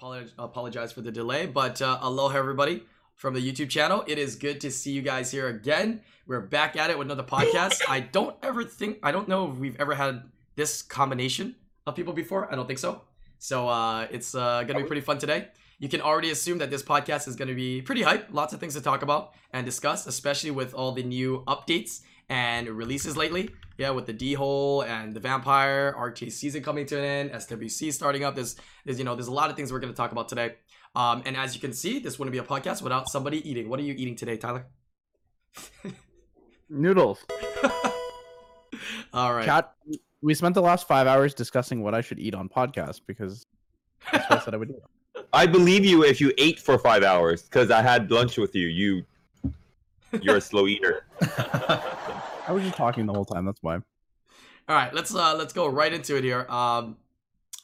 Apologize, apologize for the delay, but uh, aloha everybody from the YouTube channel. It is good to see you guys here again. We're back at it with another podcast. I don't ever think I don't know if we've ever had this combination of people before. I don't think so. So uh, it's uh, gonna be pretty fun today. You can already assume that this podcast is gonna be pretty hype. Lots of things to talk about and discuss, especially with all the new updates and releases lately. Yeah, with the D hole and the vampire RK season coming to an end, SWC starting up. There's, there's you know, there's a lot of things we're gonna talk about today. Um, and as you can see, this wouldn't be a podcast without somebody eating. What are you eating today, Tyler? Noodles. All right. Cat. We spent the last five hours discussing what I should eat on podcast because that's what I said I would do. I believe you if you ate for five hours because I had lunch with you. You, you're a slow eater. I was just talking the whole time. That's why. All right, let's uh let's go right into it here. Um,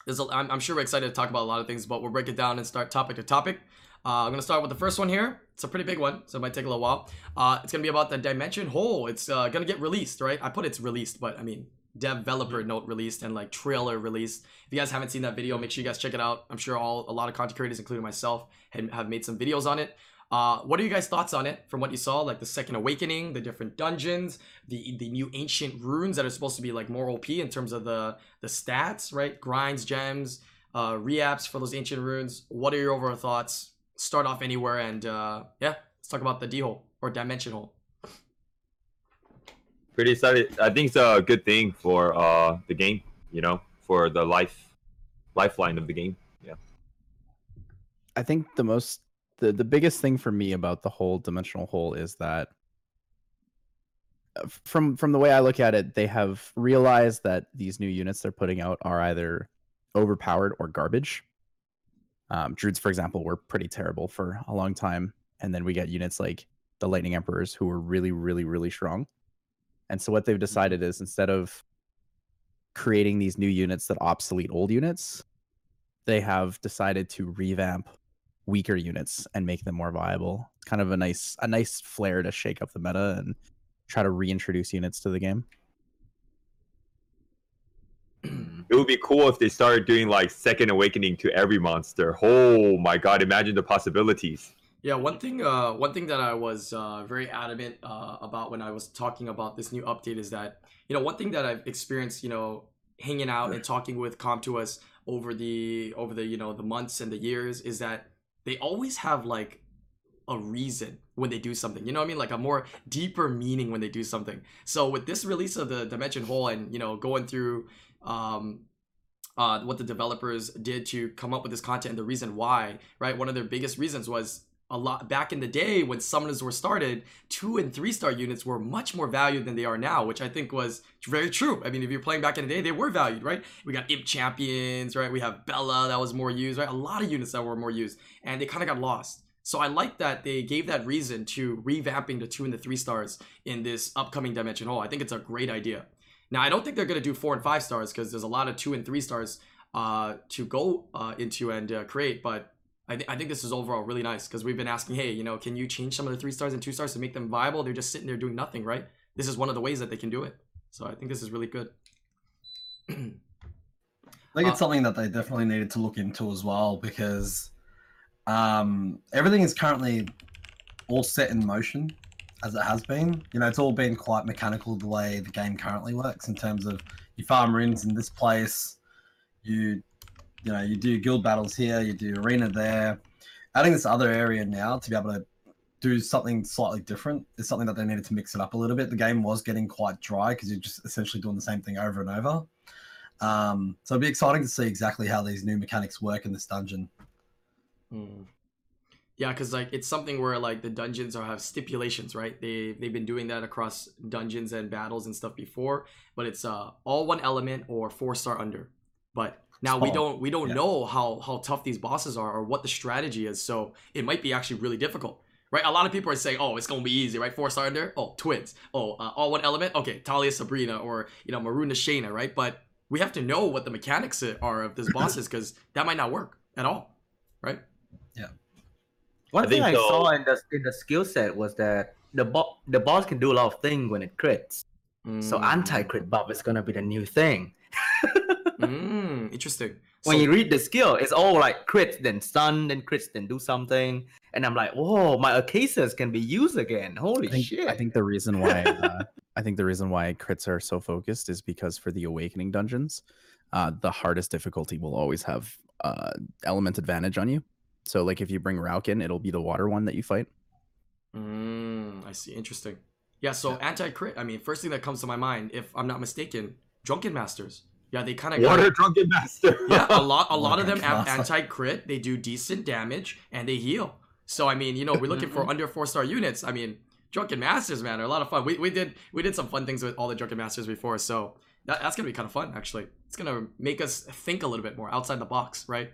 there's a, I'm, I'm sure we're excited to talk about a lot of things, but we'll break it down and start topic to topic. Uh, I'm gonna start with the first one here. It's a pretty big one, so it might take a little while. Uh, it's gonna be about the Dimension Hole. It's uh, gonna get released, right? I put it's released, but I mean developer note released and like trailer released. If you guys haven't seen that video, make sure you guys check it out. I'm sure all a lot of content creators, including myself, have, have made some videos on it. Uh, what are you guys' thoughts on it from what you saw? Like the second awakening, the different dungeons, the the new ancient runes that are supposed to be like more OP in terms of the the stats, right? Grinds, gems, uh, reaps for those ancient runes. What are your overall thoughts? Start off anywhere and uh, yeah, let's talk about the D hole or dimension hole. Pretty excited. I think it's a good thing for uh the game. You know, for the life lifeline of the game. Yeah. I think the most the the biggest thing for me about the whole dimensional hole is that uh, from from the way I look at it, they have realized that these new units they're putting out are either overpowered or garbage. Um, Druids, for example, were pretty terrible for a long time, and then we get units like the Lightning Emperors who were really, really, really strong. And so what they've decided is instead of creating these new units that obsolete old units, they have decided to revamp weaker units and make them more viable. It's kind of a nice a nice flair to shake up the meta and try to reintroduce units to the game. It would be cool if they started doing like second awakening to every monster. Oh my god, imagine the possibilities. Yeah, one thing, uh, one thing that I was uh, very adamant uh, about when I was talking about this new update is that you know one thing that I've experienced, you know, hanging out and talking with Com2uS over the over the you know the months and the years is that they always have like a reason when they do something. You know what I mean? Like a more deeper meaning when they do something. So with this release of the Dimension Hole and you know going through um uh, what the developers did to come up with this content and the reason why, right? One of their biggest reasons was a lot back in the day when summoners were started, two and three star units were much more valued than they are now, which I think was very true. I mean, if you're playing back in the day, they were valued, right? We got Imp Champions, right? We have Bella that was more used, right? A lot of units that were more used, and they kind of got lost. So I like that they gave that reason to revamping the two and the three stars in this upcoming Dimension Hole. I think it's a great idea. Now I don't think they're gonna do four and five stars because there's a lot of two and three stars uh, to go uh, into and uh, create, but I, th- I think this is overall really nice because we've been asking, hey, you know, can you change some of the three stars and two stars to make them viable? They're just sitting there doing nothing, right? This is one of the ways that they can do it. So I think this is really good. I think Uh, it's something that they definitely needed to look into as well because um, everything is currently all set in motion as it has been. You know, it's all been quite mechanical the way the game currently works in terms of you farm runes in this place, you you know, you do guild battles here, you do arena there. Adding this other area now to be able to do something slightly different is something that they needed to mix it up a little bit. The game was getting quite dry because you're just essentially doing the same thing over and over. Um, so it'd be exciting to see exactly how these new mechanics work in this dungeon. Hmm. Yeah, because like it's something where like the dungeons are have stipulations, right? They they've been doing that across dungeons and battles and stuff before, but it's uh all one element or four star under. But now we don't we don't Yeah. know how how tough these bosses are or what the strategy is, so it might be actually really difficult. Right, a lot of people are saying, "Oh, it's gonna be easy, right? Four star under, oh, twins, oh, uh, all one element, okay, Talia Sabrina or you know Maruna Shayna, right? But we have to know what the mechanics are of this bosses because that might not work at all, right? Yeah. One I thing think I so. saw in the in the skill set was that the bo- the boss can do a lot of things when it crits. So Mm. anti crit buff is gonna be the new thing. Mm, interesting. when So- you read the skill, it's all like crit, then stun, then crit, then do something. And I'm like, whoa, my Acacias can be used again. Holy I think, shit. I think the reason why uh, I think the reason why crits are so focused is because for the awakening dungeons, uh, the hardest difficulty will always have uh, element advantage on you. So like if you bring Raoq in, it'll be the water one that you fight. Mm, I see. Interesting. Yeah. So anti crit. I mean, first thing that comes to my mind, if I'm not mistaken, drunken masters. Yeah, they kind of Water drunken master. yeah, a lot, a lot of them Drunken have anti crit. They do decent damage and they heal. So I mean, you know, we're looking for mm-hmm. under four star units. I mean, drunken masters, man, are a lot of fun. We, we did we did some fun things with all the drunken masters before, so that, that's gonna be kind of fun. Actually, it's gonna make us think a little bit more outside the box, right?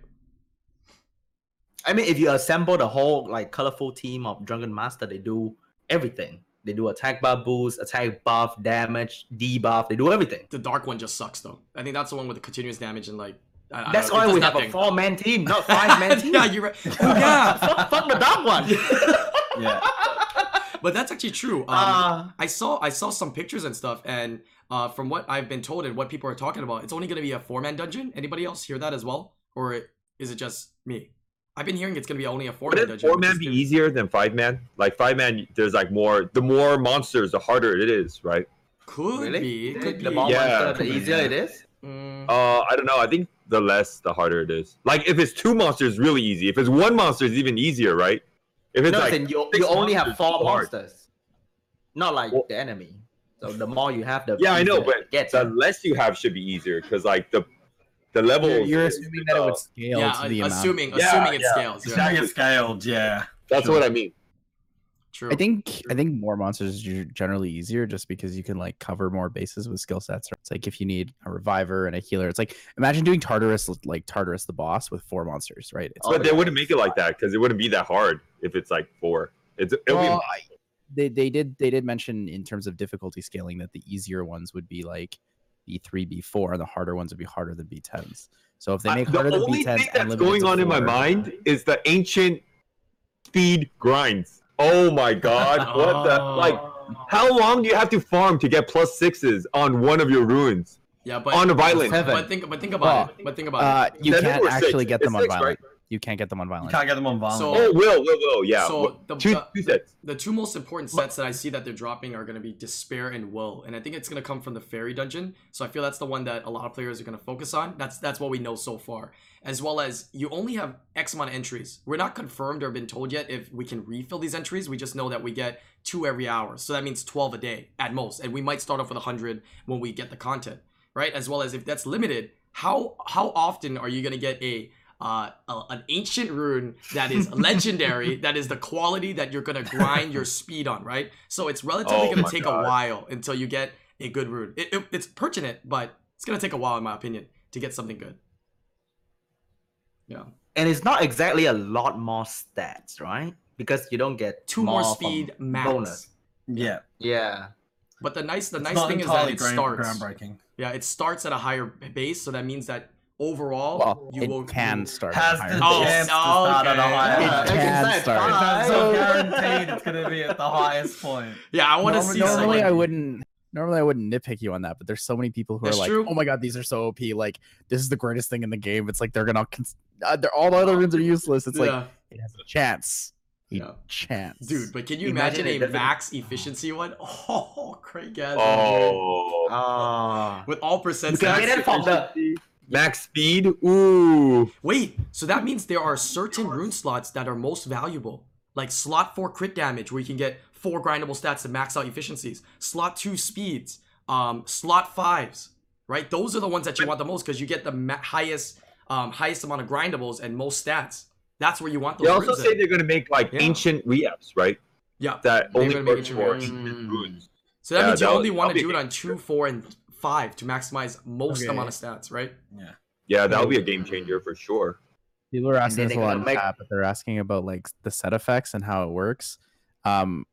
I mean, if you assemble the whole like colorful team of Drunken Master, they do everything. They do attack buff boost, attack buff, damage, debuff. They do everything. The dark one just sucks though. I think that's the one with the continuous damage and like. I, I That's don't know, it why does we have a four-man team, not five-man team. yeah, you're right. Oh yeah, fuck, fuck the dark one. Yeah. but that's actually true. Um, Uh, I saw I saw some pictures and stuff, and uh, from what I've been told and what people are talking about, it's only going to be a four man dungeon. Anybody else hear that as well, or is it just me? I've been hearing it's going to be only a four man Wouldn't four man be easier than five man? Like five man, there's like more. The more monsters, the harder it is, right? Could really? be. Could the be. more Yeah. monster, the easier it is. Mm, Uh, I don't know. I think the less, the harder it is. Like if it's two monsters, really easy. If it's one monster, it's even easier, right? If it's no, like then you, you only have four hard. monsters, not like Well- the enemy. So the more you have, the Yeah, I know, but it gets. the less you have should be easier because like the the level. You're, you're assuming that it would scale yeah, to the amount. assuming Yeah, assuming it yeah. scales. It's Yeah, gonna scaled, yeah. That's Sure. what I mean. true. I think I think more monsters are generally easier just because you can like cover more bases with skill sets. It's like if you need a reviver and a healer, it's like imagine doing Tartarus like Tartarus the boss with four monsters, right? It's but they yeah. wouldn't make it like that because it wouldn't be that hard if it's like four. It's it'll Well, be they they did they did mention in terms of difficulty scaling that the easier ones would be like B three, B four, and the harder ones would be harder than B tens. So if they I- make the harder than B tens thing that's going to on in my mind is the ancient speed grinds. Oh my god! What the like? How long do you have to farm to get plus sixes on one of your ruins? yeah, but on a violent? But think but think about it. But think about Uh, it. you can't or six? actually get them It's on six, violent. right? You can't get them on You can't get them on violent. So- Oh, will, will, will. Yeah. So the- two, the- two sets. the two most important sets that I see that they're dropping are going to be Despair and Will, and I think it's going to come from the Fairy Dungeon. So I feel that's the one that a lot of players are going to focus on. That's that's what we know so far, as well as you only have X amount of entries. We're not confirmed or been told yet if we can refill these entries. We just know that we get two every hour, so that means twelve a day at most, and we might start off with hundred when we get the content, right? As well as if that's limited, how how often are you going to get a uh, a, an ancient rune that is legendary, that is the quality that you're gonna grind your speed on, right? So it's relatively Oh gonna take God. a while until you get a good rune. It, it- it's pertinent, but it's gonna take a while, in my opinion, to get something good. Yeah, and it's not exactly a lot more stats, right? Because you don't get two more, from speed max. bonus. yeah. Yeah. But the nice, the It's nice thing is that it starts. groundbreaking. Yeah, it starts at a higher base, so that means that overall Well, you it will can you- start. Has the Oh, base. chance to start at a okay. higher It Yeah, base. can it's start. like It's so guaranteed it's gonna be at the highest point. Yeah, I want to see normally some. I wouldn't. Normally, I wouldn't nitpick you on that, but there's so many people who That's are like, true. "Oh my god, these are so OP! Like, this is the greatest thing in the game." It's like they're gonna, cons- uh, they're, all the other runes are useless. It's like it has a chance, a Yeah. chance, Dude, but can you Imagine imagine, a doesn't- max efficiency one? Oh, great guys. Oh. Ah. With all percent You can stats. get it from the Max speed. Ooh. Wait, so that means there are certain rune slots that are most valuable. Like slot 4 crit damage, where you can get 4 grindable stats to max out efficiencies. Slot 2 speeds. Um, slot 5s. Right? Those are the ones that you want the most because you get the ma- highest um, highest amount of grindables and most stats. That's where you want those They also say they're gonna make like Yeah. ancient re-ups, right? Yeah. That They're only works for runes. So that Yeah, means you only want to do it on 2, 4, and 5 to maximize most Okay. amount of stats, right? Yeah. Yeah, that'll be a game changer for sure. People are asking then this a lot make- chat, but they're asking about like the set effects and how it works. Um,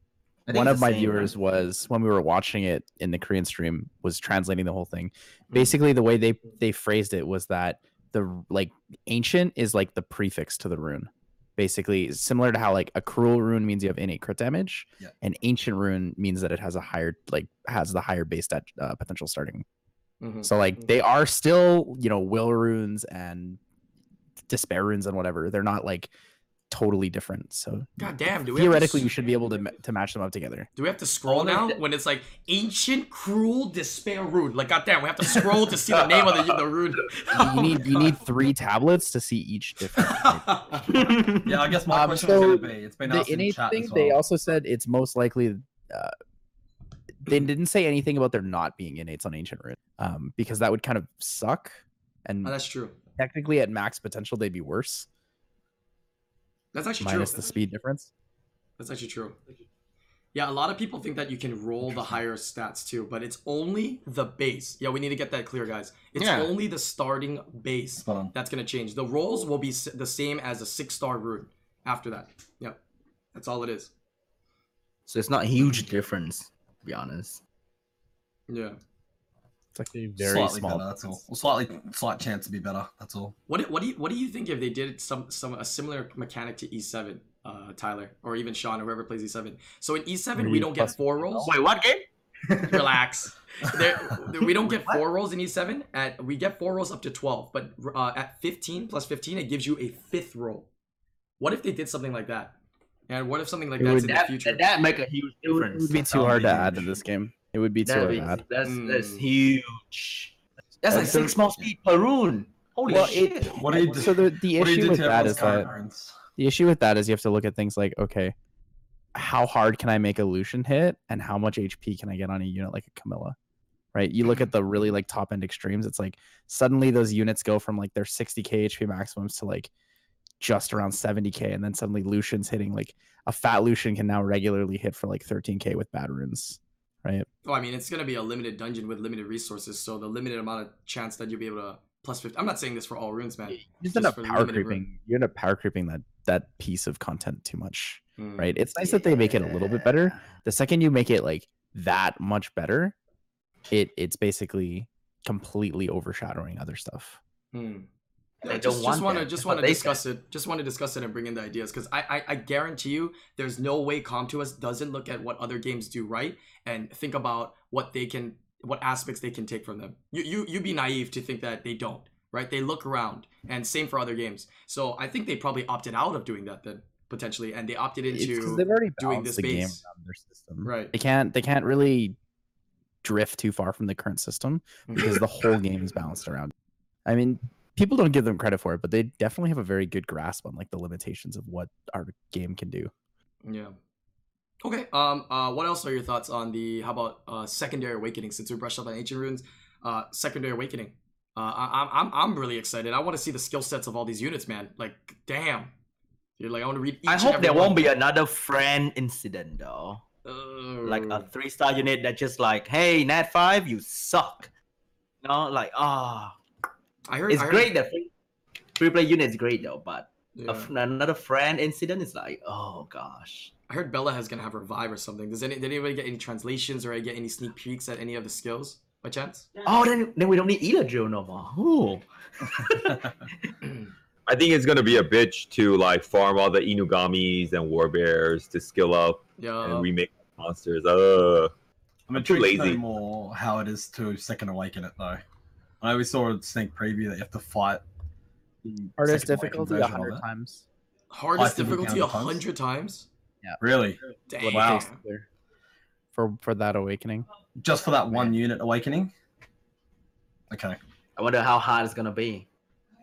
one of my viewers right? was when we were watching it in the Korean stream was translating the whole thing. Mm. Basically, the way they they phrased it was that the like ancient is like the prefix to the rune. Basically, similar to how like a cruel rune means you have innate crit damage, Yeah. an ancient rune means that it has a higher like has the higher base stat uh, potential starting. Mhm. So like they are still you know will runes and despair runes and whatever. They're not like totally different. So God damn, do we have to theoretically, s- you should be able to ma- to match them up together. Do we have to scroll now th- when it's like ancient cruel despair rune? Like goddamn, we have to scroll to see the name of the, the rune. You need you need three tablets to see each different. Yeah, I guess my Um, question so was going to be. It's been the asked in innate chat thing, as they also said it's most likely. Uh, they didn't say anything about there not being innates on ancient rune, um, because that would kind of suck. And Oh, that's true. technically, at max potential, they'd be worse, That's actually minus true. the speed difference. That's actually true. Yeah, a lot of people think that you can roll the higher stats too, but it's only the base. Yeah, we need to get that clear, guys. It's Yeah. only the starting base that's gonna change. The rolls will be the same as a six-star rune after that. Yep, that's all it is. So it's not a huge difference, to be honest. Yeah. It's actually very slightly small. better. That's all. Well, slightly, slight chance to be better. That's all. What do- what do you what do you think if they did some some a similar mechanic to E7, uh, Tyler, or even Sean, or whoever plays E7? So in E7 we don't get plus- four rolls. Wait, what game? Relax. There, we don't get four rolls in E7. At we get four rolls up to 12, but uh, at 15 plus 15, it gives you a fifth roll. What if they did something like that? And what if something like It that's would- in the That, future? that, that make a huge difference. it would be too hard be to add to this game. It would be too That'd be- to that's that's Mm. huge. That's like so- six more speed per rune. Holy Well, shit! it- What do you do? So the, the what do issue with that is that everyone's is that currents? the issue with that is you have to look at things like okay, how hard can I make a Lushen hit, and how much HP can I get on a unit like a Camilla, right? You look at the really like top end extremes. It's like suddenly those units go from like their 60k HP maximums to like just around 70k, and then suddenly Lushen's hitting like a fat Lushen can now regularly hit for like 13k with bad runes, right? oh, I mean, it's gonna be a limited dungeon with limited resources, so the limited amount of chance that you'll be able to plus 50. I'm not saying this for all runes, man. You Just just end up power creeping. You end up power creeping that that piece of content too much. Hmm. right? It's nice that they make it a little bit better. The second you make it like that much better, it it's basically completely overshadowing other stuff. Hmm. They Yeah, don't just, just want want to just want to they discuss it. Just want to discuss it and bring in the ideas because I, I I guarantee you there's no way Com2uS doesn't look at what other games do right and think about what they can what aspects they can take from them. You you you be naive to think that they don't right. They look around and same for other games. So I think they probably opted out of doing that then potentially and they opted It's 'cause into they've already doing this the game base. around their system. right. They can't they can't really drift too far from the current system because the whole game is balanced around. I mean, people don't give them credit for it, but they definitely have a very good grasp on like the limitations of what our game can do. Yeah. Okay. Um. Uh. What else are your thoughts on the? How about uh secondary awakening? Since we brushed up on ancient runes, uh, secondary awakening. Uh, I, I'm I'm I'm really excited. I want to see the skill sets of all these units, man. Like, damn. You're like, I want to read. Each I and hope every there one. won't be another friend incident though. Like a Uh, three star unit that just like, hey, Nat five, you suck. You know, like ah, I heard. it's I heard, great that free, free play unit is great though, but Yeah. f- another friend incident is like, oh gosh. I heard Bella has gonna have revive or something. Does any did anybody get any translations or get any sneak peeks at any of the skills by chance? Oh, then then we don't need either drill no more. Ooh. I think it's gonna be a bitch to like farm all the Inugamis and Warbears to skill up Yeah. and remake monsters. Uh, I'm I'm too intrigued to know more how it is to second awaken it though. I know we saw a sneak preview that you have to fight. Hardest difficulty a hundred times. Hardest difficulty a hundred times. Yeah. Really? Damn. Wow. For for that awakening. Just for that one unit awakening? Okay. I wonder how hard it's gonna be.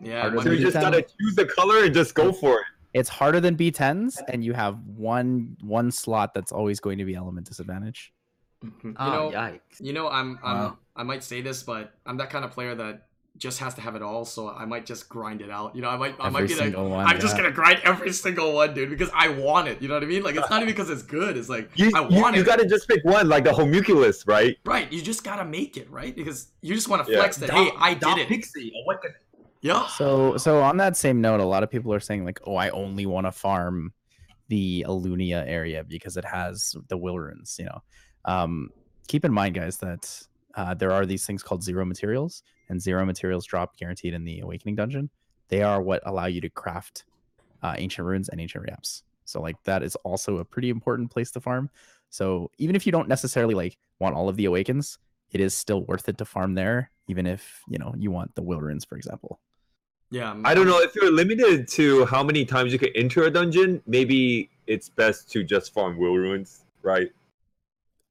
Yeah. Harder it might so you just gotta choose the color and just go for it. It's harder than B10s, and you have one one slot that's always going to be element disadvantage. You Oh, know, yikes. You know, I'm, I'm Wow. I might say this, but I'm that kind of player that just has to have it all. So I might just grind it out. You know, I might, I might Every be like, one. I'm just gonna grind every single one, dude, because I want it. You know what I mean? Like it's not even because it's good. It's like You, I you, want you it. gotta just pick one, like the homunculus, right? Right? You just gotta make it right because you just want to Yeah. flex that. Hey, I Dark did it. Pixie, awaken. Yeah. So so on that same note, a lot of people are saying like, oh, I only want to farm the Ellunia area because it has the will runes. You know, um, keep in mind, guys, that uh, there are these things called zero materials, and zero materials drop guaranteed in the Awakening dungeon. They are what allow you to craft uh, ancient runes and ancient reaps. So like that is also a pretty important place to farm. So even if you don't necessarily like want all of the awakens, it is still worth it to farm there, even if you know you want the will runes, for example. Yeah, I'm- I don't know if you're limited to how many times you can enter a dungeon. Maybe it's best to just farm will runes, right?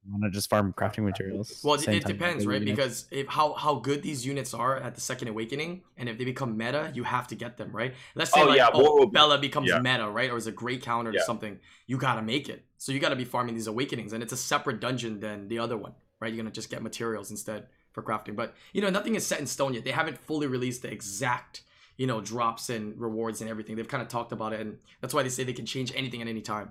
I want to just farm crafting materials. Well, it, it depends, right? units. Because if how how good these units are at the Second Awakening, and if they become meta, you have to get them, right? Let's say Oh, like yeah, oh, war will Bella becomes yeah. meta, right, or is a great counter to something. You gotta make it, so you gotta be farming these Awakenings, and it's a separate dungeon than the other one, right? You're gonna just get materials instead for crafting, but you know nothing is set in stone yet. They haven't fully released the exact you know drops and rewards and everything. They've kind of talked about it, and that's why they say they can change anything at any time.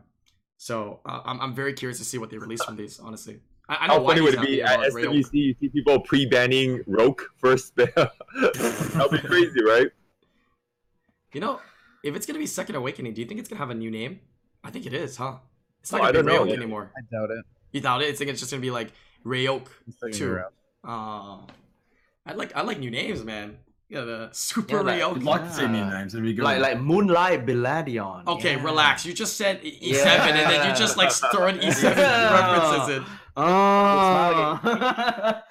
So uh, I'm I'm very curious to see what they release from these, honestly. I, I know How why funny would it be happy at about Rayo. SWC? You see people pre-banning Raoq first. That'll be crazy, right? You know, if it's gonna be Second Awakening, do you think it's gonna have a new name? I think it is, huh? It's not Oh, I gonna be don't know. Raoq anymore. I doubt it. You doubt it? It's think it's just gonna be like Raoq. It's not Two. Uh, I like I like new names, man. Yeah, the Super Yeah, like- Raoq. I'd like to see new names. It'd be. Like like Moonlight Belladion. Okay, yeah. relax. You just said E- E7 and then you just like throwing E7 Yeah. references in. Oh.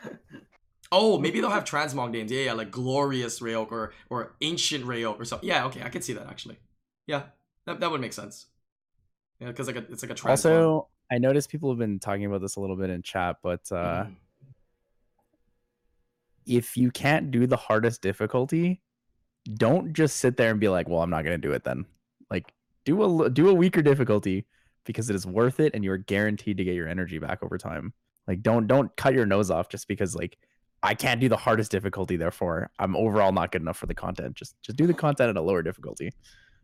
Oh, maybe they'll have transmog names. Yeah, yeah, like Glorious Raoq or or Ancient Raoq or something. Yeah, okay, I could see that actually. Yeah, that, that would make sense. Yeah, because like a, it's like a transmog. Also, I noticed people have been talking about this a little bit in chat, but uh, Mhm. If you can't do the hardest difficulty, don't just sit there and be like, "Well, I'm not gonna do it then." Like, do a do a weaker difficulty because it is worth it, and you are guaranteed to get your energy back over time. Like, don't don't cut your nose off just because like I can't do the hardest difficulty, therefore I'm overall not good enough for the content. Just just do the content at a lower difficulty.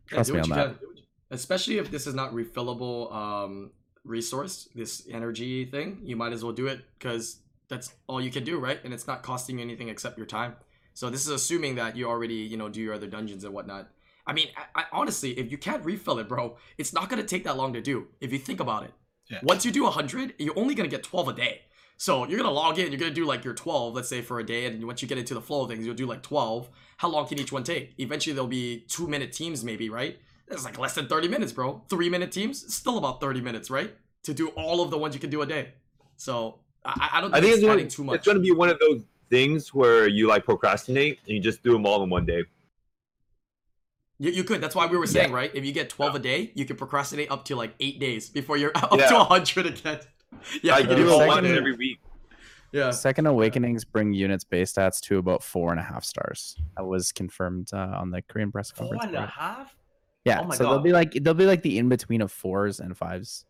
Trust do me on that. can. Especially if this is not refillable um, resource, this energy thing, you might as well do it because that's all you can do, right? And it's not costing you anything except your time. So this is assuming that you already, you know, do your other dungeons and whatnot. I mean, I, I, honestly, if you can't refill it, bro, it's not gonna take that long to do. If you think about it, Yeah. once you do 100, you're only gonna get 12 a day. So you're gonna log in, you're gonna do like your 12, let's say for a day, and once you get into the flow of things, you'll do like 12. How long can each one take? Eventually, there'll be two minute teams, maybe, right? It's like less than 30 minutes, bro. Three minute teams, still about 30 minutes, right? To do all of the ones you can do a day. So I, I don't I think, think it's it's, too much. it's going to be one of those things where you like procrastinate and you just do them all in one day. You, you could. That's why we were saying, right? If you get 12 a day, you can procrastinate up to like eight days before you're up Yeah. to 100 again. Yeah, like you you do do it one every week. Yeah. Second Awakenings bring units base stats to about four and a half stars. That was confirmed uh, on the Korean press Four conference. and a board. half? Yeah, Oh my so they'll be like they'll be like the in between of fours and fives.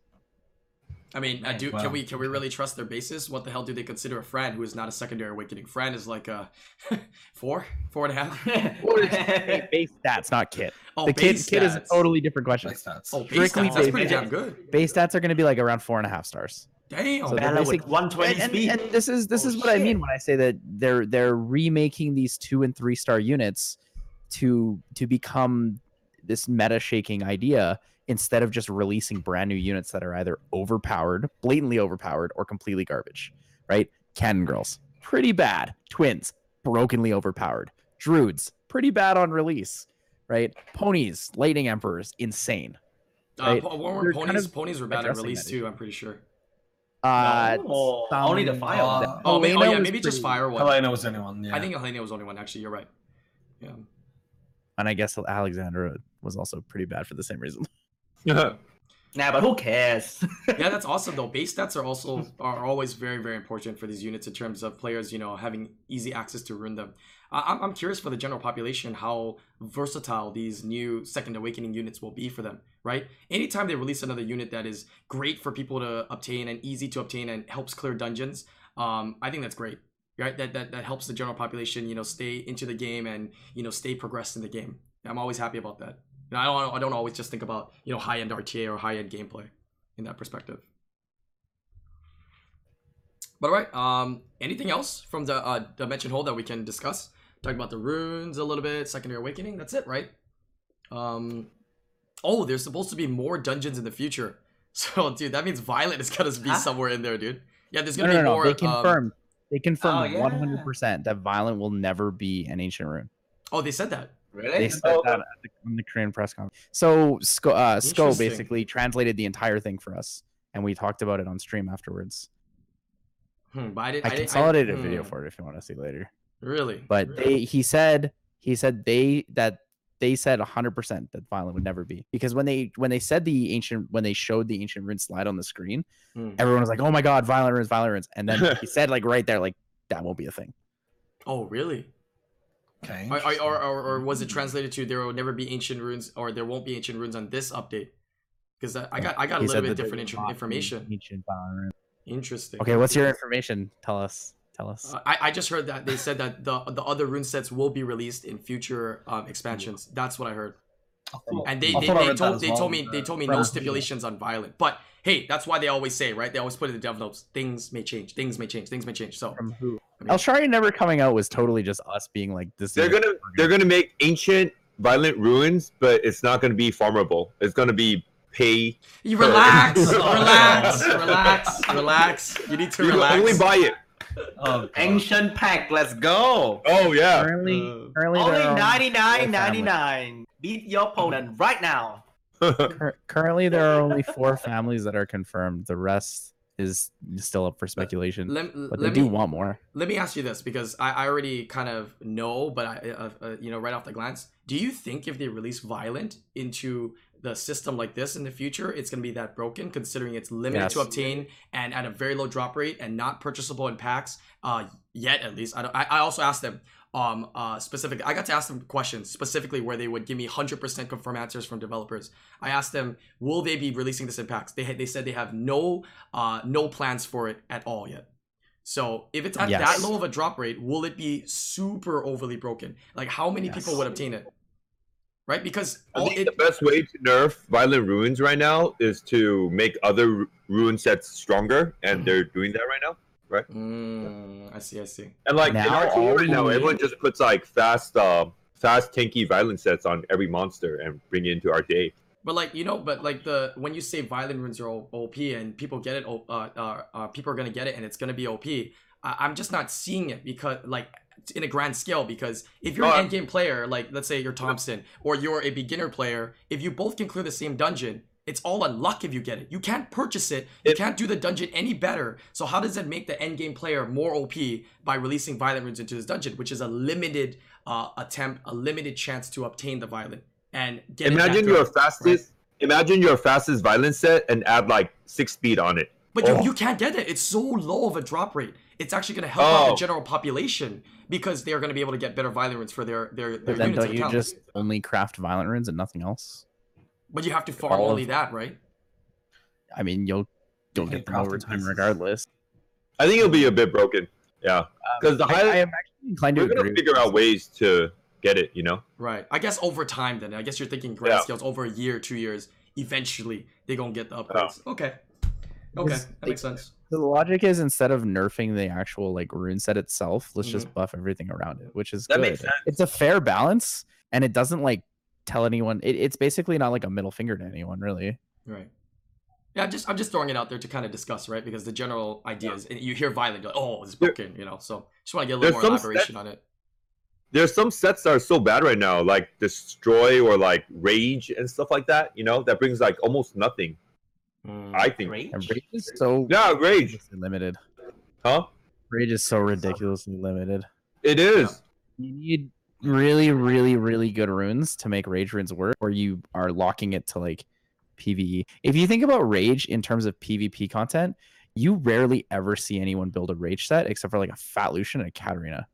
I mean, I do. wow. Can we can we really trust their basis? What the hell do they consider a friend who is not a secondary awakening? Friend is like a four, four and a half. base stats, not kit. Oh, the kit base kit is a totally different question. Like stats. Oh, base strictly stats. That's base pretty damn good. Base stats are going to be like around four and a half stars. Damn. So Bella basic- with 120 and, and, speed. and this is this Oh, is what I mean when I say that they're they're remaking these two and three star units to to become this meta shaking idea instead of just releasing brand new units that are either overpowered, blatantly overpowered, or completely garbage. Right? Cannon girls, pretty bad. Twins, brokenly overpowered. Druids, pretty bad on release. Right? Ponies, lightning emperors, insane. Uh, right? po- weren't kind ponies, of ponies were bad at release too. I'm pretty sure. Uh, No, only the some- fire. uh, Oh, may- oh Helena yeah, was maybe just pretty- fire one. Helena was anyone. Yeah. I think Helena was the only one. Actually, you're right. Yeah. and I guess Alexandra was also pretty bad for the same reason. Nah, but who cares? yeah, that's awesome though. Base stats are also are always very very important for these units in terms of players, you know, having easy access to ruin them. I, I'm I'm curious for the general population how versatile these new Second Awakening units will be for them. Right? Anytime they release another unit that is great for people to obtain and easy to obtain and helps clear dungeons, um, I think that's great. Right? That that that helps the general population, you know, stay into the game and you know stay progressed in the game. I'm always happy about that. You know, I don't I don't always just think about you know high end RTA or high end gameplay in that perspective. But all right, um, anything else from the uh, dimension hole that we can discuss? Talk about the runes a little bit, secondary awakening. That's it, right? Um, oh, there's supposed to be more dungeons in the future. So, dude, that means Violet is gonna be Huh? somewhere in there, dude. Yeah, there's gonna no, be no, more. They um, confirmed. they confirmed yeah. one hundred percent that Violent will never be an ancient rune. oh, they said that. They really? said Oh. that at the, on the Korean press conference. So Sco, uh, Sco basically translated the entire thing for us, and we talked about it on stream afterwards. Hmm, but I didn't. I consolidated a video hmm, for it if you want to see later. Really, But Really? they, he said he said they that they said 100% that violent would never be because when they when they said the ancient when they showed the ancient rune slide on the screen Hmm. everyone was like oh my god violent runes violent runes and then he said like right there like that won't be a thing Oh, really? Okay. Or, or, or, or, was it translated to there will never be ancient runes or there won't be ancient runes on this update? Because I got I got a little bit different would intro- not be information. ancient. Interesting. okay what's your information tell us tell us Uh, I, I just heard that they said that the the other rune sets will be released in future um, expansions. That's what I heard. I thought- And they they, they told they well told me with they told me no stipulations on violent. But hey, that's why they always say right. They always put it in the dev notes. Things may change. Things may change. Things may change. So from who I mean- El Shari never coming out was totally just us being like this They're gonna they're gonna make ancient violent ruins, but it's not gonna be farmable. It's gonna be pay. you relax, relax, relax, relax. You need to You can relax. only buy it. Oh, God. Ancient pack, let's go. Oh yeah. currently Uh, currently Only there are, ninety nine four ninety families. nine. Beat your opponent right now. cur- currently there are only four families that are confirmed the rest is still up for speculation let, but they let do want more let me ask you this because I, I already kind of know, but I uh, uh, you know right off the glance, do you think if they release violent into the system like this in the future, it's going to be that broken considering it's limited to obtain and at a very low drop rate and not purchasable in packs uh, yet at least. I, don't, I, I also asked them um uh specifically i got to ask them questions specifically where they would give me 100% confirm answers from developers. I asked them will they be releasing this in packs they had they said they have no uh no plans for it at all yet. So if it's at Yes. that low of a drop rate will it be super overly broken? Like how many people would obtain it? Right? Because I all think it, the best way to nerf violent ruins right now is to make other ru- rune sets stronger, and Mhm. they're doing that right now. Mm, i see i see And like Now in RTA all right now, we everyone just puts like fast, uh, fast tanky violent sets on every monster and bring it into RTA. But like you know, but like the when you say violent runes are OP and people get it, uh, uh, uh, people are gonna get it and it's gonna be OP. I- I'm just not seeing it because like in a grand scale because if you're No, an end game player, like let's say you're Thompson or you're a beginner player, if you both can clear the same dungeon, it's all on luck if you get it. You can't purchase it. You If- can't do the dungeon any better. So how does that make the end game player more OP by releasing violent runes into this dungeon, which is a limited uh, attempt, a limited chance to obtain the violent and get Imagine good. your fastest. Imagine your fastest violent set and add like six speed on it. But you, Oh. you can't get it. It's so low of a drop rate. It's actually going to help out the Oh. general population because they're going to be able to get better violent runes for their their, their but then units don't you account. just only craft violent runes and nothing else But you have to farm all of- only that, right? i mean you'll you'll get them over time regardless I think it'll be a bit broken. Yeah, because the I, I am actually inclined to we're gonna agree figure out ways to get it. You know. Right. I guess over time, then I guess you're thinking grand Yeah. scales over a year, two years. Eventually, they're gonna get the upgrades. Okay. Okay, that makes sense. the logic is instead of nerfing the actual like rune set itself, let's just Mm-hmm. buff everything around it, which is That good. makes sense. It's a fair balance, and it doesn't like tell anyone. It, it's basically not like a middle finger to anyone, really. Right. Yeah, I'm just I'm just throwing it out there to kind of discuss, right? Because the general idea is you hear violent, you're like, oh, it's broken, you know. So just want to get a little There's more some elaboration on it. There's some sets that are so bad right now, like destroy or like rage and stuff like that. You know, that brings like almost nothing. Mm. I think. Rage? Rage is so Yeah, rage, limited. huh? Rage is so ridiculously limited. It is. You need really, really, really good runes to make rage runes work, or you are locking it to like PVE. If you think about rage in terms of PvP content, you rarely ever see anyone build a rage set except for like a Fat Lushen and a Katarina.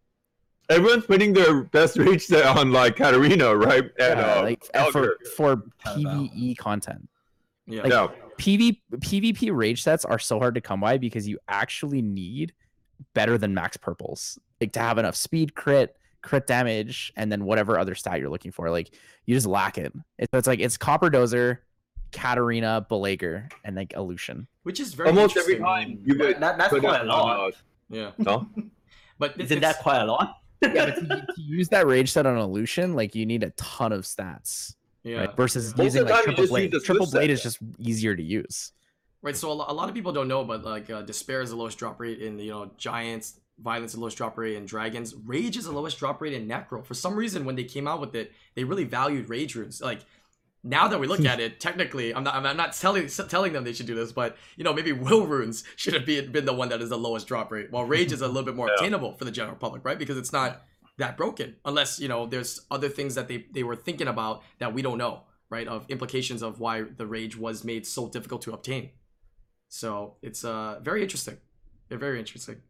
Everyone's putting their best rage set on like Katarina, right? And Yeah, uh, like and for for PVE content. Yeah. like- yeah. PV PvP rage sets are so hard to come by because you actually need better than max purples. Like to have enough speed crit, crit damage, and then whatever other stat you're looking for. Like you just lack it. It's, it's like it's Copper Dozer, Katarina, Belager, and like Illusion. Which is very Almost every time you would That, that's quite a on, lot. uh, Yeah. no? But isn't it's- that quite a lot? Yeah, but to, to use that rage set on Illusion, like you need a ton of stats. yeah. Right? Versus Most using the like triple blade. the Triple Swift set. blade is just easier to use. Right, so a, lot of people don't know, but like uh, despair is the lowest drop rate in you know giants. Violence is the lowest drop rate in dragons. Rage is the lowest drop rate in necro. For some reason, when they came out with it, they really valued rage runes. Like now that we look at it, technically, I'm not I'm not telling telling them they should do this, but you know maybe will runes should have been been the one that is the lowest drop rate, while rage is a little bit more Yeah. obtainable for the general public, right? Because it's not that broken unless you know there's other things that they they were thinking about that we don't know right of implications of why the rage was made so difficult to obtain so it's uh very interesting They're very interesting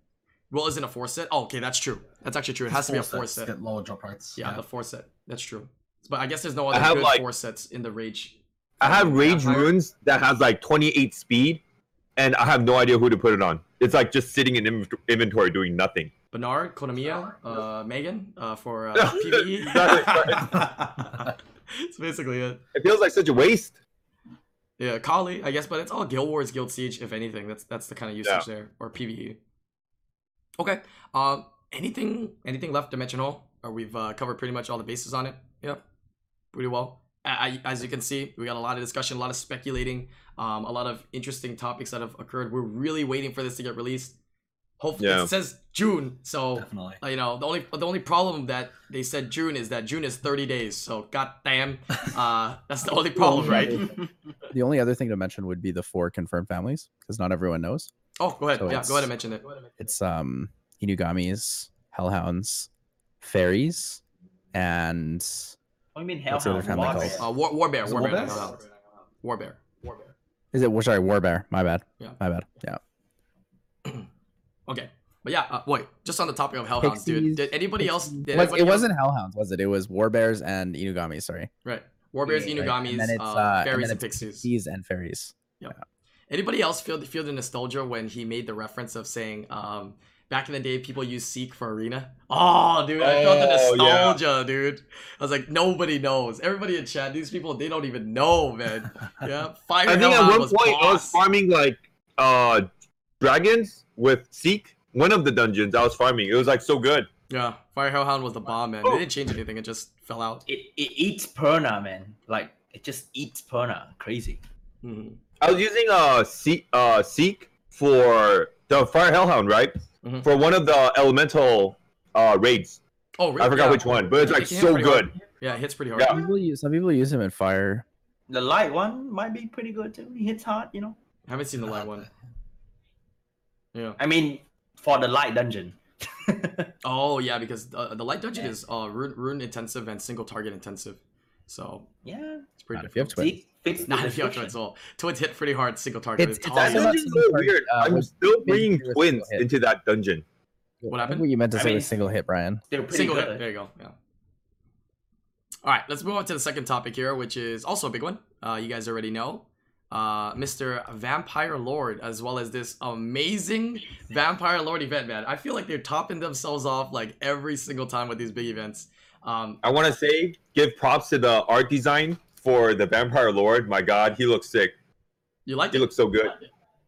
well isn't a four set oh okay that's true that's actually true it has to be a four set Get lower drop rates. yeah, the four set that's true but i guess there's no other have, good like- four sets in the rage I have rage Vampire. runes that has like 28 speed, and I have no idea who to put it on. It's like just sitting in inv- inventory doing nothing. bernard konamiya uh megan uh for uh, pve that's basically it It feels like such a waste. Yeah, Kali, I guess, but it's all Guild Wars, Guild Siege, if anything. That's that's the kind of usage there, or PVE. Okay. Um, anything anything left to dimensional? Or we've uh, covered pretty much all the bases on it. Yeah, pretty well. I, I, as you can see, we got a lot of discussion, a lot of speculating, um, a lot of interesting topics that have occurred. We're really waiting for this to get released. Hopefully, Yeah. it says June, so Definitely. uh, you know the only the only problem that they said June is that June is 30 days. So goddamn, uh, that's the only problem, right? The only other thing to mention would be the four confirmed families, because not everyone knows. Oh, go ahead. So yeah, go ahead and mention it. It's um Inugamis, Hellhounds, Fairies, and What do you mean What's the other Hellhound? family Warbear? called? Uh, War, Warbear, Is it Warbear, Warbear? no, no. Warbear. Warbear. is it? well, Sorry, Warbear. My bad. Yeah. My bad. Yeah. Okay, but yeah, uh, wait. Just on the topic of Hellhounds, dude. Did anybody else? Did Was- anybody it else- wasn't Hellhounds, was it? It was Warbears and Inugamis. Sorry, right. Warbears, Yeah, right. Inugamis, And then it's, uh, uh, and fairies, then and it's pixies. And fairies. Anybody else feel feel the nostalgia when he made the reference of saying, um, back in the day, people used Sieq for arena? Oh, dude, I felt the Oh, yeah. nostalgia, dude. I was like, nobody knows. Everybody in chat, these people, they don't even know, man. Yeah, Fire I think at one was point I was farming like uh dragons with Sieq. One of the dungeons I was farming. It was like so good. Yeah, Fire Hellhound was the bomb, man. They didn't change anything. It just fell out. It, it eats Perna, man. Like it just eats Perna. Crazy. Mhm. I was using uh Sieq uh Sieq for the Fire Hellhound, right? Mhm. For one of the elemental uh raids. Oh, really? I forgot Yeah. which one, but it's like it can hit so pretty hard. good. Yeah, it hits pretty hard. Yeah. Some people use some people use him in fire. The light one might be pretty good too. He hits hard, you know. I haven't seen the light one. Yeah. I mean, for the light dungeon. Oh yeah, because uh, the light dungeon is uh rune, rune intensive and single target intensive, so yeah. it's pretty. Not if you have difficult. twins. See, fix the Not a you have description. twins. Hit pretty hard single target. It's- It's, it's hard. That also- dungeon's so weird. Uh, I'm still bringing with twins into that dungeon. What happened? think what you meant to I say mean- was single hit, Brian. Single good. hit. There you go. Yeah. All right, let's move on to the second topic here, which is also a big one. Uh, you guys already know, uh, Mr. Vampire Lord, as well as this amazing Vampire Lord event, man. I feel like they're topping themselves off like every single time with these big events. Um, I want to say, give props to the art design for the Vampire Lord. My God, he looks sick. you like He it? looks so good.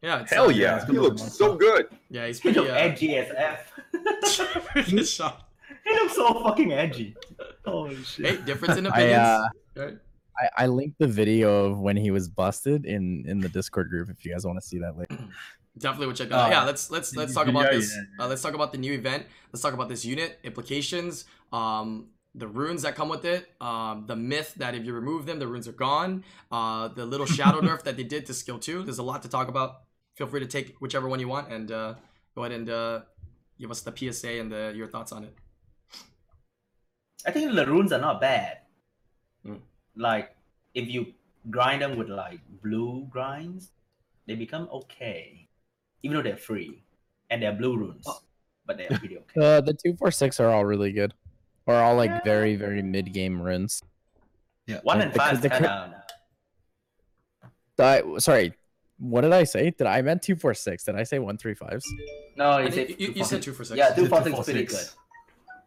Yeah. It's, Hell uh, yeah, he looks looking so good. Yeah, he's He pretty look uh, edgy as f. he looks so fucking edgy. Oh shit. Hey, difference in I opinions. uh, Right. I, I linked the video of when he was busted in in the Discord group. If you guys want to see that later. Definitely would check that out. Uh, Yeah, let's let's let's talk about yeah, this. yeah, Uh, let's talk about the new event. Let's talk about this unit implications. Um, the runes that come with it. Um, the myth that if you remove them, the runes are gone. Uh, the little shadow nerf that they did to skill two. There's a lot to talk about. Feel free to take whichever one you want and uh, go ahead and uh, give us the PSA and the, your thoughts on it. I think the runes are not bad. Mm. Like if you grind them with like blue grinds, they become okay. Even though they're free. And they're blue runes. But they're pretty okay. Uh, the two four six are all really good, or all like Yeah. very very mid game runes. Yeah. One Like and the- five the crit- kinda I, sorry, what did I say? Did I meant two four six? Did I say one three fives? No, you think said you, you said four- two for six. Yeah, two four six is pretty good.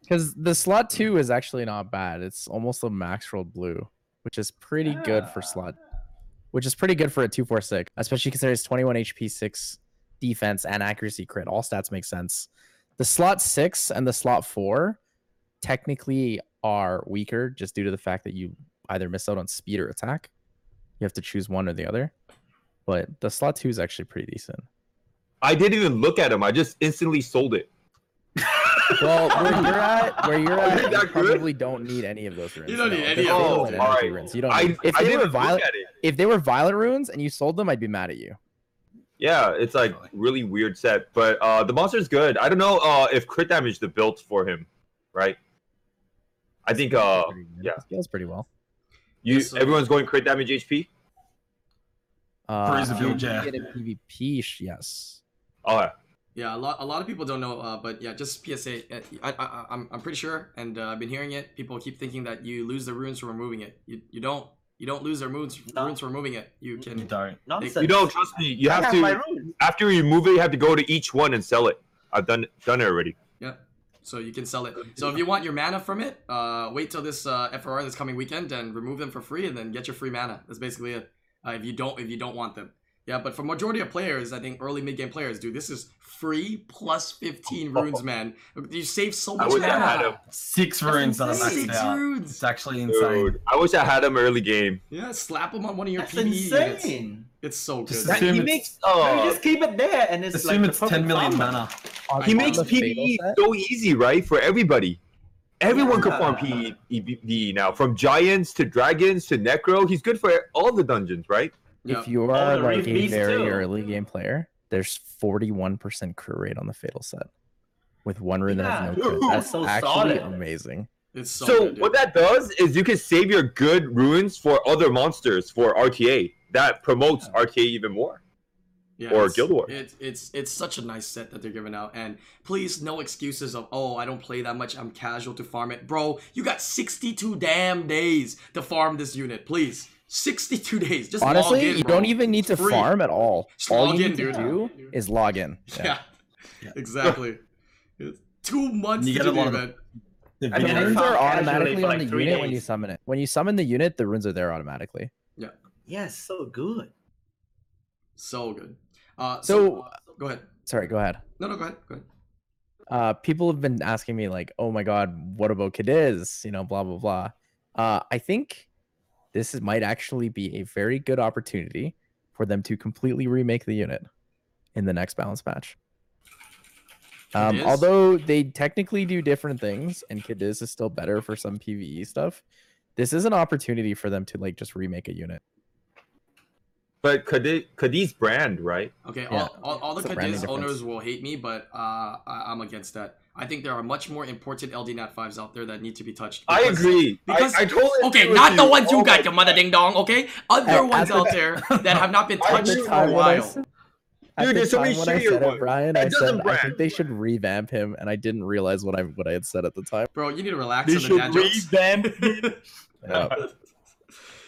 Because the slot two is actually not bad. It's almost a max roll blue, which is pretty good for Ah. slot. Which is pretty good for a two four six, especially considering it's twenty one HP, six defense, and accuracy crit. All stats make sense. The slot six and the slot four technically are weaker just due to the fact that you either miss out on speed or attack. You have to choose one or the other. But the slot two is actually pretty decent. I didn't even look at him. I just instantly sold it. Well, where you're at, where you're Oh, at, you're you that good? probably don't need any of those runes. You don't need no. any They're of those. than energy alright. runes. You don't I, need- if I they didn't were look violet, if they were violet runes and you sold them, I'd be mad at you. Yeah, it's like really weird set, but uh the monster's good. I don't know uh if crit damage the built for him, right? I think uh Pretty yeah. Scales pretty well. you Yes, sir. everyone's going crit damage HP. Uh, Bruiser if you build, yeah. get a PvP, yes. Oh, Yeah, a lot, a lot of people don't know, uh, but yeah, just PSA. uh, I, I, I'm, I'm pretty sure, and uh, I've been hearing it. People keep thinking that you lose the runes from removing it. You, you don't. You don't lose their runes, No. runes from removing it. You You can. don't. Nonsense. you don't trust me. You I have have my to runes. after you remove it, you have to go to each one and sell it. I've done done it already. So you can sell it. So if you want your mana from it, uh, wait till this uh, FRR this coming weekend and remove them for free, and then get your free mana. That's basically it. Uh, if you don't, if you don't want them. Yeah, but for majority of players, I think early mid game players, dude, this is free plus 15 runes, man. You save so much. I much wish I mana. had him. Six That's runes that are insane. Six out. runes. It's actually insane. Dude, I wish I had him early game. Yeah, slap them on one of your That's PvE units. insane. It's so good. Just That, Assume he it's- makes. Oh. you just keep it there, and it's Assume like it's the 10 perfect million farmer. mana. He On makes the Fatal PvE so easy, right, for everybody. Everyone can farm Yeah. PvE now, from giants to dragons to necro. He's good for all the dungeons, right? Yeah. If you Oh, are the like a very too. early game player, there's 41% crit rate on the fatal set with one rune that has no Yeah. crit. That's so actually solid. amazing. It's so, So, good, what that does is you can save your good runes for other monsters for RTA. That promotes RTA even more. Yeah, or it's- Guild Wars. It's it's it's such a nice set that they're giving out, and please no excuses of oh I don't play that much, I'm casual to farm it, bro. You got 62 damn days to farm this unit, please. 62 days. Just log Honestly, in, you don't even need to free. farm at all. Just all you in, need to dude. do is log in. Yeah, Yeah. exactly. Two months You to get a do, lot. The I The mean, runes are automatically for on like the three unit when you summon it. When you summon the unit, the runes are there automatically. Yeah. Yes, so good. So good. Uh, So- so, go ahead. Sorry, go ahead. No, no, go ahead. Go ahead. uh people have been asking me like oh my god what about cadiz you know blah blah blah uh i think this is, might actually be a very good opportunity for them to completely remake the unit in the next balance match. Um although they technically do different things and cadiz is still better for some pve stuff this is an opportunity for them to like just remake a unit But Cadiz, Cadiz brand, right? Okay, Yeah. all, all, all the It's Cadiz owners will hate me, but uh, I, I'm against that. I think there are much more important LD Nat 5s out there that need to be touched. I agree. because- I, I totally Okay, agree with not the you. ones you Oh got, your mother ding dong, okay? Other At- ones at the- out there that have not been touched for a I while. said- Dude, at the there's so many time when I shittier said it, ones. Brian, I said doesn't I think they should revamp him, and I didn't realize what I what I had said at the time. Bro, you need to relax They on the should dad jokes. revamp Yeah.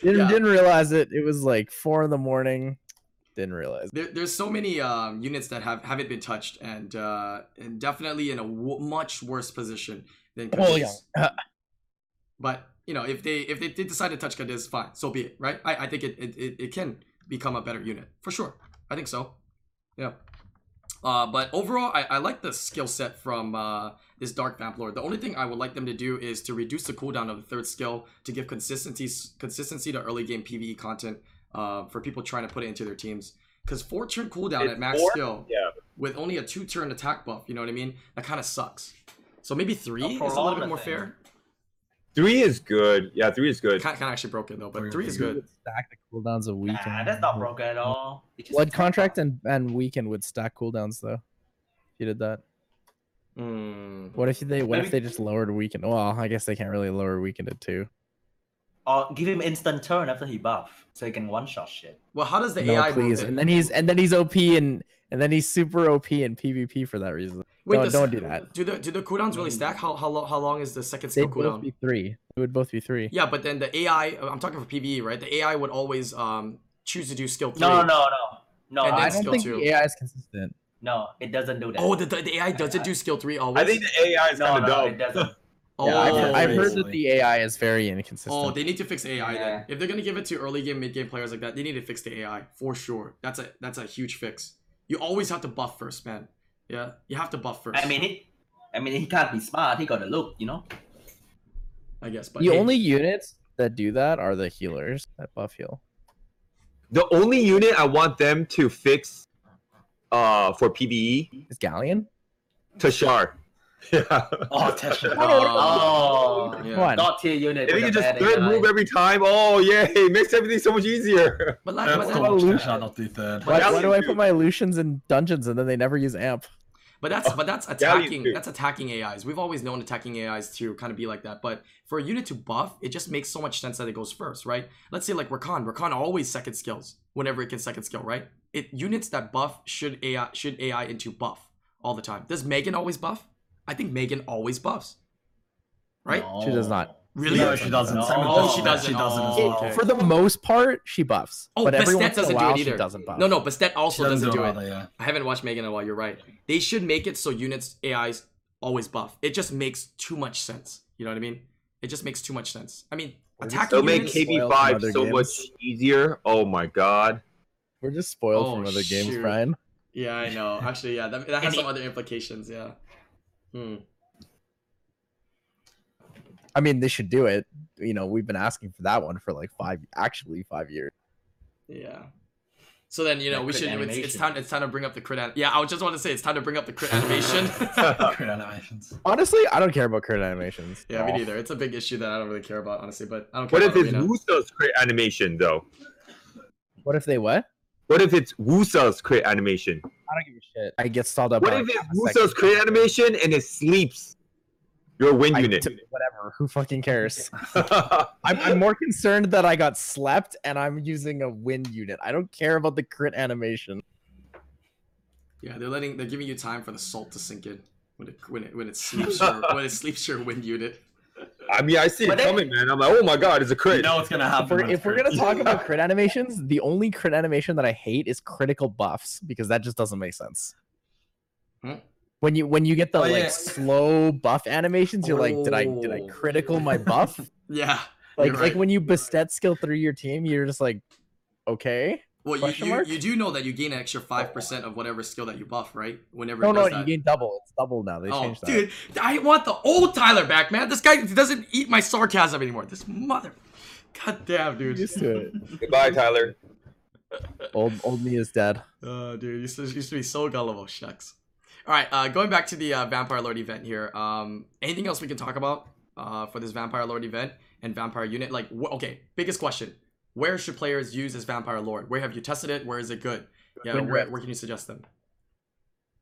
Didn't, Yeah. didn't realize it. It was like four in the morning. Didn't realize. There, there's so many um, units that have haven't been touched, and uh, and definitely in a w- much worse position than Oh, yeah. But you know, if they if they did decide to touch Cadiz, fine, so be it, right? I, I think it, it, it, it can become a better unit for sure. I think so. Yeah. Uh, but overall, I, I like the skill set from uh, this Dark Vamp Lord. The only thing I would like them to do is to reduce the cooldown of the third skill to give consistency consistency to early game PVE content uh, for people trying to put it into their teams. Because four turn cooldown It's at max four? skill Yeah. with only a two turn attack buff, you know what I mean? That kind of sucks. So maybe three I'll is a little bit more thing. fair. Three is good. Yeah, three is good. Kind of actually broken though, but Three three is good. Stack the cooldowns a week. Nah, that's not broken at all. Blood contract and and weekend would stack cooldowns though. If you did that. Mm. What if they what if they just lowered weekend? Well, I guess they can't really lower weekend it too. Or give him instant turn after he buff, so he can one shot shit. Well, how does the No, AI please. move And then he's and then he's OP and and then he's super OP in PvP for that reason. don't, does- don't do that. Do the do the cooldowns really stack? How how, lo- how long is the second They'd skill both cooldown? be three. It would both be three. Yeah, but then the AI, I'm talking for PVE, right? The AI would always um choose to do skill three. No, no, no, no. And I then I don't skill think two. the AI is consistent. No, it doesn't do that. Oh, the, the, the AI doesn't do skill three always. I think the AI is no, kind of no, dumb. it doesn't. oh, Yeah, I've, Oh. I've heard that the AI is very inconsistent. oh, they need to fix AI then. If they're gonna give it to early game, mid game players like that, they need to fix the AI for sure. That's a that's a huge fix. You always have to buff first, man. Yeah, you have to buff first. I mean, he, I mean, he can't be smart. He got to look, you know. I guess, but the hey, only units that do that are the healers that buff heal. The only unit I want them to fix uh for PBE, Is Galleon? Tashar. Yeah. Oh, Tesla. Um, oh, yeah. Come tier unit. If with you can just third move every time, oh yay, it makes everything so much easier. But like, That's but the then- not do third. Why, why do I put my Lushens in dungeons and then they never use amp? But that's but that's attacking do. that's attacking AIs. We've always known attacking AIs to kind of be like that. But for a unit to buff, it just makes so much sense that it goes first, right? Let's say like Rakan. Rakan always second skills whenever it can second skill, right? It units that buff should AI should AI into buff all the time. Does Megan always buff? I think Megan always buffs. Right? She does not. Really? No, she doesn't. Same with Oh, Bastet, she doesn't. She doesn't as Oh, well. okay. For the most part, she buffs. Oh, but every Bastet once in a doesn't do while, it she either. doesn't buff. No, no, Bastet also She doesn't, do it. either, yeah. I haven't watched Megan in a while. You're right. They should make it so units AIs always buff. It just makes too much sense. You know what I mean? It just makes too much sense. I mean, We're attacking They'll make units. Spoiled from KB5 so games. much easier. Oh my god. We're just spoiled Oh, from other games, shoot. Brian. Yeah, I know. Actually, yeah, that, that has some other implications. Yeah. Hmm. I mean, they should do it. You know, we've been asking for that one for like five, actually five years. Yeah. So then you know That we should. It's, it's time. It's time to bring up the crit. An- yeah, I would just want to say it's time to bring up the crit animation. Crit animations. Honestly, I don't care about crit animations. yeah, me neither. It's a big issue that I don't really care about, honestly. But I don't care What if about it's Arena. Wusa's crit animation though? What if they what? What if it's Wusa's crit animation? I don't give a shit. I get stalled up. What if it's half a Wusa's crit animation and it sleeps your win I- unit? t- whatever. Who fucking cares? I'm, I'm more concerned that I got slept and I'm using a wind unit. I don't care about the crit animation. Yeah, they're letting. They're giving you time for the salt to sink in when it when it when it sleeps your when it sleeps your wind unit. I mean, I see it But then- coming, man. I'm like, oh my god, it's a crit. You crit. know what's gonna If happen. we're, if we're gonna talk about crit animations, the only crit animation that I hate is critical buffs because that just doesn't make sense. Hmm? When you when you get the Oh, like yeah. slow buff animations, you're like, did I did I Oh. critical my buff? Yeah. like you're like when you Bastet skill through your team, you're just like, okay. Well, you, you, you do know that you gain an extra five percent of whatever skill that you buff, right? Whenever No, it no, does you gain double. It's double now. They oh, changed that. dude, I want the old Tyler back, man. This guy doesn't eat my sarcasm anymore. This mother, god damn, dude. Used to it. Goodbye, Tyler. Old old me is dead. Oh, dude, used to, used to be so gullible. Shucks. All right, uh, going back to the uh, Vampire Lord event here. Um, anything else we can talk about uh, for this Vampire Lord event and Vampire Unit? Like, wh- okay, biggest question: Where should players use this Vampire Lord? Where have you tested it? Where is it good? Yeah, Wind where, where can you suggest them?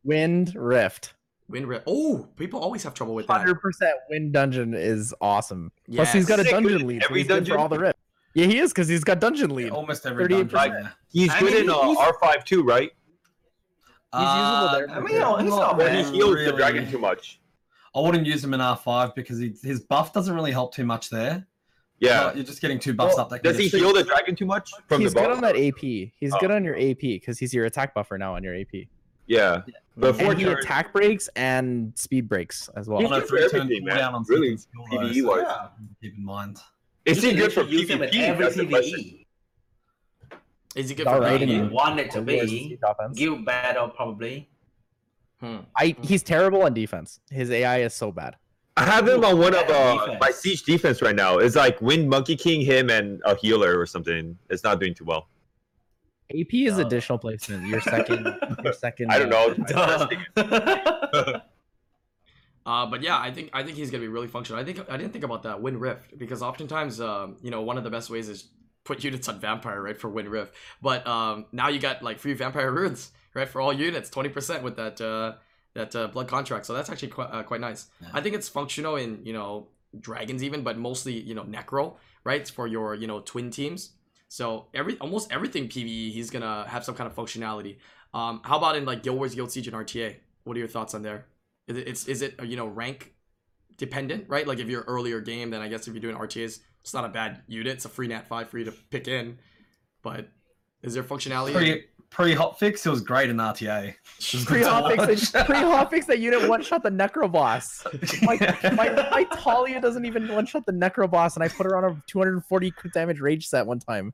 Wind Rift. Wind Rift. Oh, people always have trouble with that. Hundred percent Wind Dungeon is awesome. Plus, he's got a dungeon lead. So Every he's good for all the rift. Yeah, he is because he's got dungeon lead. almost every 38%. dungeon. yeah. He's I good mean, in uh, he's- R5 too, right? He's usable there Uh, I mean, no, he's not But he Yeah, heals the dragon too much. I wouldn't use him in R5 because he, his buff doesn't really help too much there. Yeah. You're just getting two buffs Well, up. That Does he get heal the dragon too much from he's the good on that AP. He's Oh. good on your AP because he's your attack buffer now on your AP. Yeah. Before And he turn, attack breaks and speed breaks as well. He's good for three everything, man. cooldown on Really, second skill, PvE so wise. Yeah. Keep in mind. Is he good for literally use him in PvP? every That's the question. PvE. Is he good for right, PvE? You want it to be. his offense? Guild battle probably. Hmm. I he's terrible on defense. His AI is so bad. I have him on one of uh, my siege defense right now. It's like Wind Monkey King, him, and a healer or something. It's not doing too well. AP is additional placement. Your second, your second. I don't know. Uh, but yeah, I think I think he's gonna be really functional. I think I didn't think about that Wind Rift because oftentimes, um, you know, one of the best ways is put units on Vampire, right, for Wind Rift. But um, now you got like free Vampire runes, right, for all units, twenty percent with that uh, that uh, blood contract. So that's actually quite uh, quite nice. Yeah. I think it's functional in you know dragons even, but mostly you know Necro, right, It's for your you know twin teams. So every almost everything PVE, he's gonna have some kind of functionality. Um, how about in like Guild Wars, Guild Siege, and RTA? What are your thoughts on there? Is it, it's is it uh, you know rank dependent, right? Like if you're earlier game, then I guess if you're doing RTAs, it's not a bad unit. It's a free nat five for you to pick in. But is there functionality? Pre pre hotfix, it was great in RTA. Pre hotfix, that, pre hotfix that unit one shot the necro boss. My, my my Talia doesn't even one shot the necro boss, and I put her on a 240 crit damage rage set one time.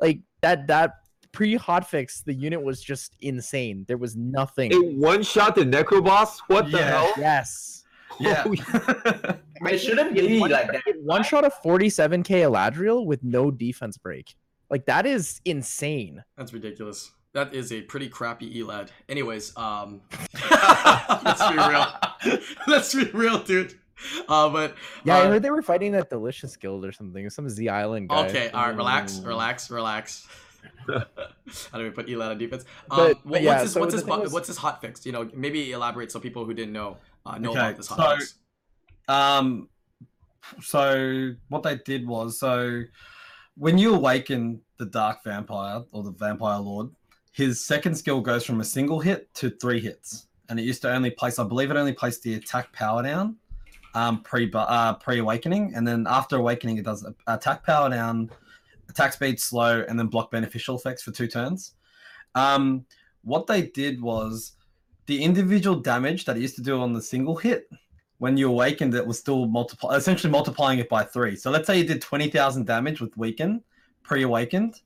Like that that pre hotfix, the unit was just insane. There was nothing. It one shot the Necro boss? What the Yeah. hell? yes. yeah. It shouldn't be one, like that. One shot of 47k Eladriel with no defense break. Like that is insane. That's ridiculous. That is a pretty crappy Elad. Anyways, um, let's be real. let's be real, dude. Uh, but Yeah, I uh, heard they were fighting that Delicious Guild or something. Some Z Island guy. Okay, all right, relax, relax, relax. I don't even put Elad on defense. Um, But- wha- but yeah, what's his so what's his bu- was- what's his hot fix? You know, maybe elaborate so people who didn't know uh, know Okay, about this so- Um, so what they did was so when you awaken the dark vampire or the vampire lord, his second skill goes from a single hit to three hits, and it used to only place, I believe, it only placed the attack power down, um, pre uh, pre awakening, and then after awakening, it does attack power down, attack speed slow, and then block beneficial effects for two turns. Um, what they did was the individual damage that it used to do on the single hit when you awakened it was still multiply essentially multiplying it by three. So let's say you did twenty thousand damage with weaken pre-awakened,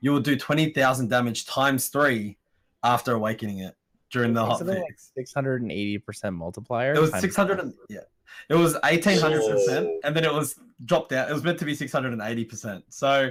you will do twenty thousand damage times three after awakening it during the hot Isn't like 680% multiplier. It was times- six hundred. Yeah, it was eighteen hundred percent, and then it was dropped out. It was meant to be six hundred and eighty percent. So.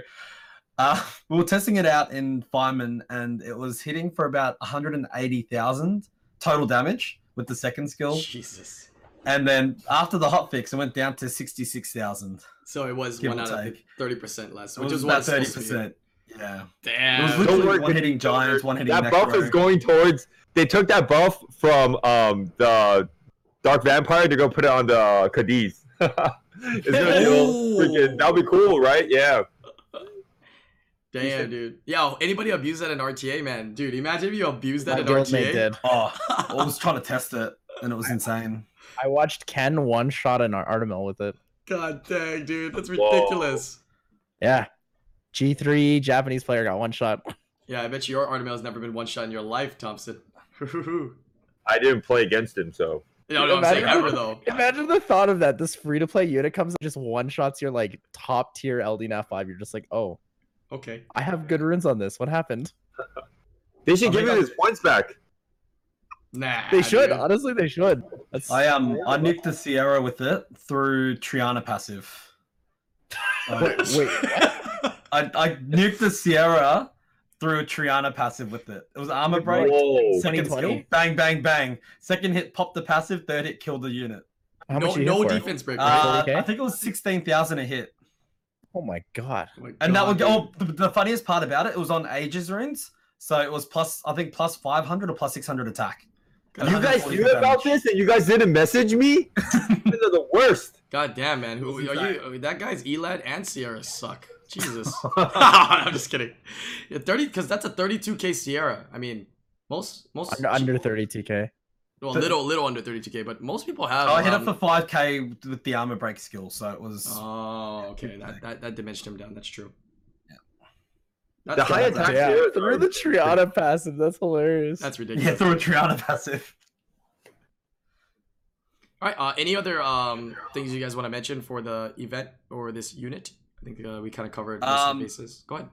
Uh, we were testing it out in Faimon, and it was hitting for about 180,000 total damage with the second skill. Jesus. And then after the hot fix, it went down to 66,000. So it was one or out of take. thirty percent less, which is what about thirty supposed to be. percent. Yeah, it Damn. was Don't literally worry, one hitting giants, one hitting that buff necro. is going towards. They took that buff from um the Dark Vampire to go put it on the Cadiz. it's gonna go freaking. That'll be cool, right? Yeah. Damn, dude. Yo, anybody abuse that in RTA, man? Dude, imagine if you abuse that My in guildmate RTA. did. Oh, I was trying to test it, and it was insane. I watched Ken one shot an Ar- Artamiel with it. God dang, dude, that's Whoa. ridiculous. Yeah. G3 Japanese player got one shot. Yeah, I bet you your Artamiel has never been one shot in your life, Thompson. I didn't play against him, so no, I'm saying ever though. Imagine the thought of that. This free to play unit comes and just one shots your like top tier LD NAF 5. You're just like, oh, Okay. I have good runes on this. What happened? they should Oh my give him God. his points back. Nah. They should. dude. Honestly, they should. That's I um, I nicked the Sierra with it through Triana passive. So, Wait, wait, I I nuked the Sierra through a Triana passive with it. It was armor break. Whoa. Second 2020? skill, bang, bang, bang. Second hit, pop the passive. Third hit, killed the unit. How no much you no for? defense break, right? Uh, 40K? I think it was sixteen thousand a hit. Oh my god. Oh my And that would go. Oh, the, the funniest part about it, it was on ages runes, so it was plus. I think plus five hundred or plus six hundred attack. God, You guys knew about this and you guys didn't message me? These are the worst. God damn, man. Who This are is you? That guy's Elad and Sierra suck. Jesus. I'm just kidding. Yeah, 30 because that's a 32k Sierra. I mean, most most Under, under 32k. Well, The- little little under 32k, but most people have. Oh, I hit it around- for five k with the armor break skill, so it was. Oh, okay. That, that that diminished him down. That's true. Yeah. That's, The high attack Yeah, Sierras through the Triana passive. That's hilarious. that's ridiculous. yeah, through a Triana passive. All right. Uh, any other um things you guys want to mention for the event or this unit? I think uh, we kind of covered most of Um, the bases. Go ahead.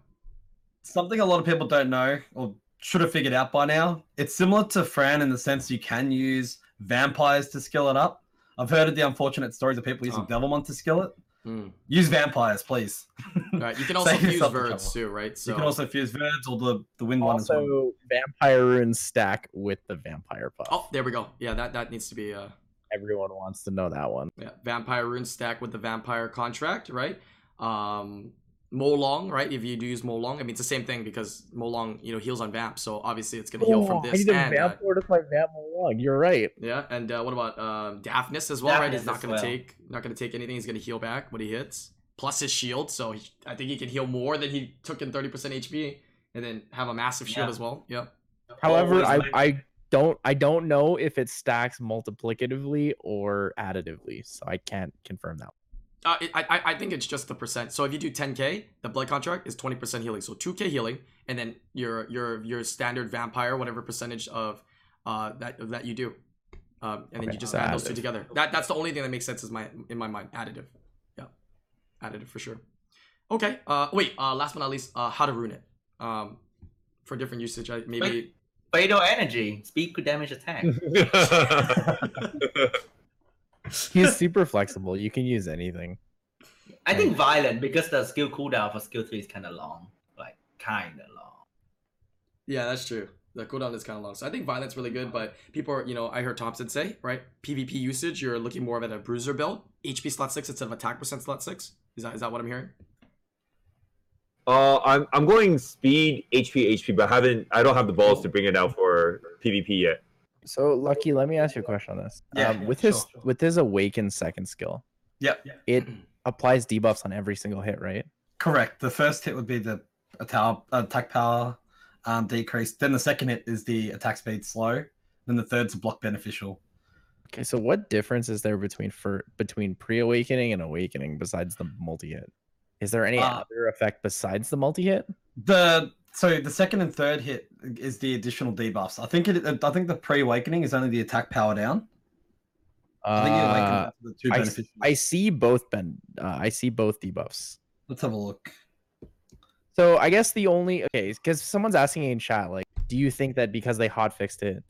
Something a lot of people don't know or should have figured out by now. It's similar to Fran in the sense you can use vampires to skill it up. I've heard of the unfortunate stories of people using Oh. Devilmon to skill it. Hmm. Use vampires, please. Right. You can also Save use yourself the verts trouble. too, right? So You can also fuse Verds or the, the wind one as well. also vampire runes stack with the vampire buff. Oh, there we go. Yeah, that that needs to be uh Everyone wants to know that one. yeah, vampire rune stack with the vampire contract, right? Um Molong, right? If you do use Molong, I mean it's the same thing because Molong, you know, heals on vamp, so obviously it's gonna heal from Oh, I this need a vamp that. lord with my vamp along. You're right. Yeah, and uh, what about um Daphnis as well, right? He's not gonna well. take not gonna take anything. He's gonna heal back when he hits, plus his shield. So he, I think he can heal more than he took in thirty percent HP, and then have a massive shield Yeah. as well. Yep. However, I, I don't I don't know if it stacks multiplicatively or additively, so I can't confirm that. Uh, it, I I- I think it's just the percent. So if you do 10k, the blood contract is 20% healing. So 2k healing, and then your your your standard vampire, whatever percentage of uh that that you do, um, and then Okay, you just so add those two together. That that's the only thing that makes sense is my in my mind additive. Yeah, additive for sure. Okay. Uh, wait. Uh, last but not least, uh, how to rune it. Um, for different usage, I, maybe. Fatal energy, speed could damage attack. He's super flexible. You can use anything. I think violent because the skill cooldown for skill three is kind of long, like kind of long. Yeah, that's true. The cooldown is kind of long. So I think violent's really good, but people are, you know, I heard Thompson say, right? PvP usage, you're looking more of at a bruiser build, HP slot six instead of attack percent slot six. Is that is that what I'm hearing? Uh, I'm I'm going speed, HP, HP, but I haven't. I don't have the balls to bring it out for PvP yet. So lucky, let me ask you a question on this. Yeah, um, with sure, his sure. with his awakened second skill, Yep. it applies debuffs on every single hit, right? Correct. The first hit would be the attack, attack power um, decrease. Then the second hit is the attack speed slow. Then the third's a block beneficial. Okay, so what difference is there between for between pre-awakening and awakening besides the multi-hit? Is there any Uh, other effect besides the multi-hit? The so the second and third hit is the additional debuffs. I think it. I think the pre-awakening is only the attack power down. I think you awaken Uh, after the two I, beneficial. I see both ben uh, I see both debuffs. Let's have a look. So I guess the only okay, because someone's asking in chat, like, do you think that because they hot fixed it,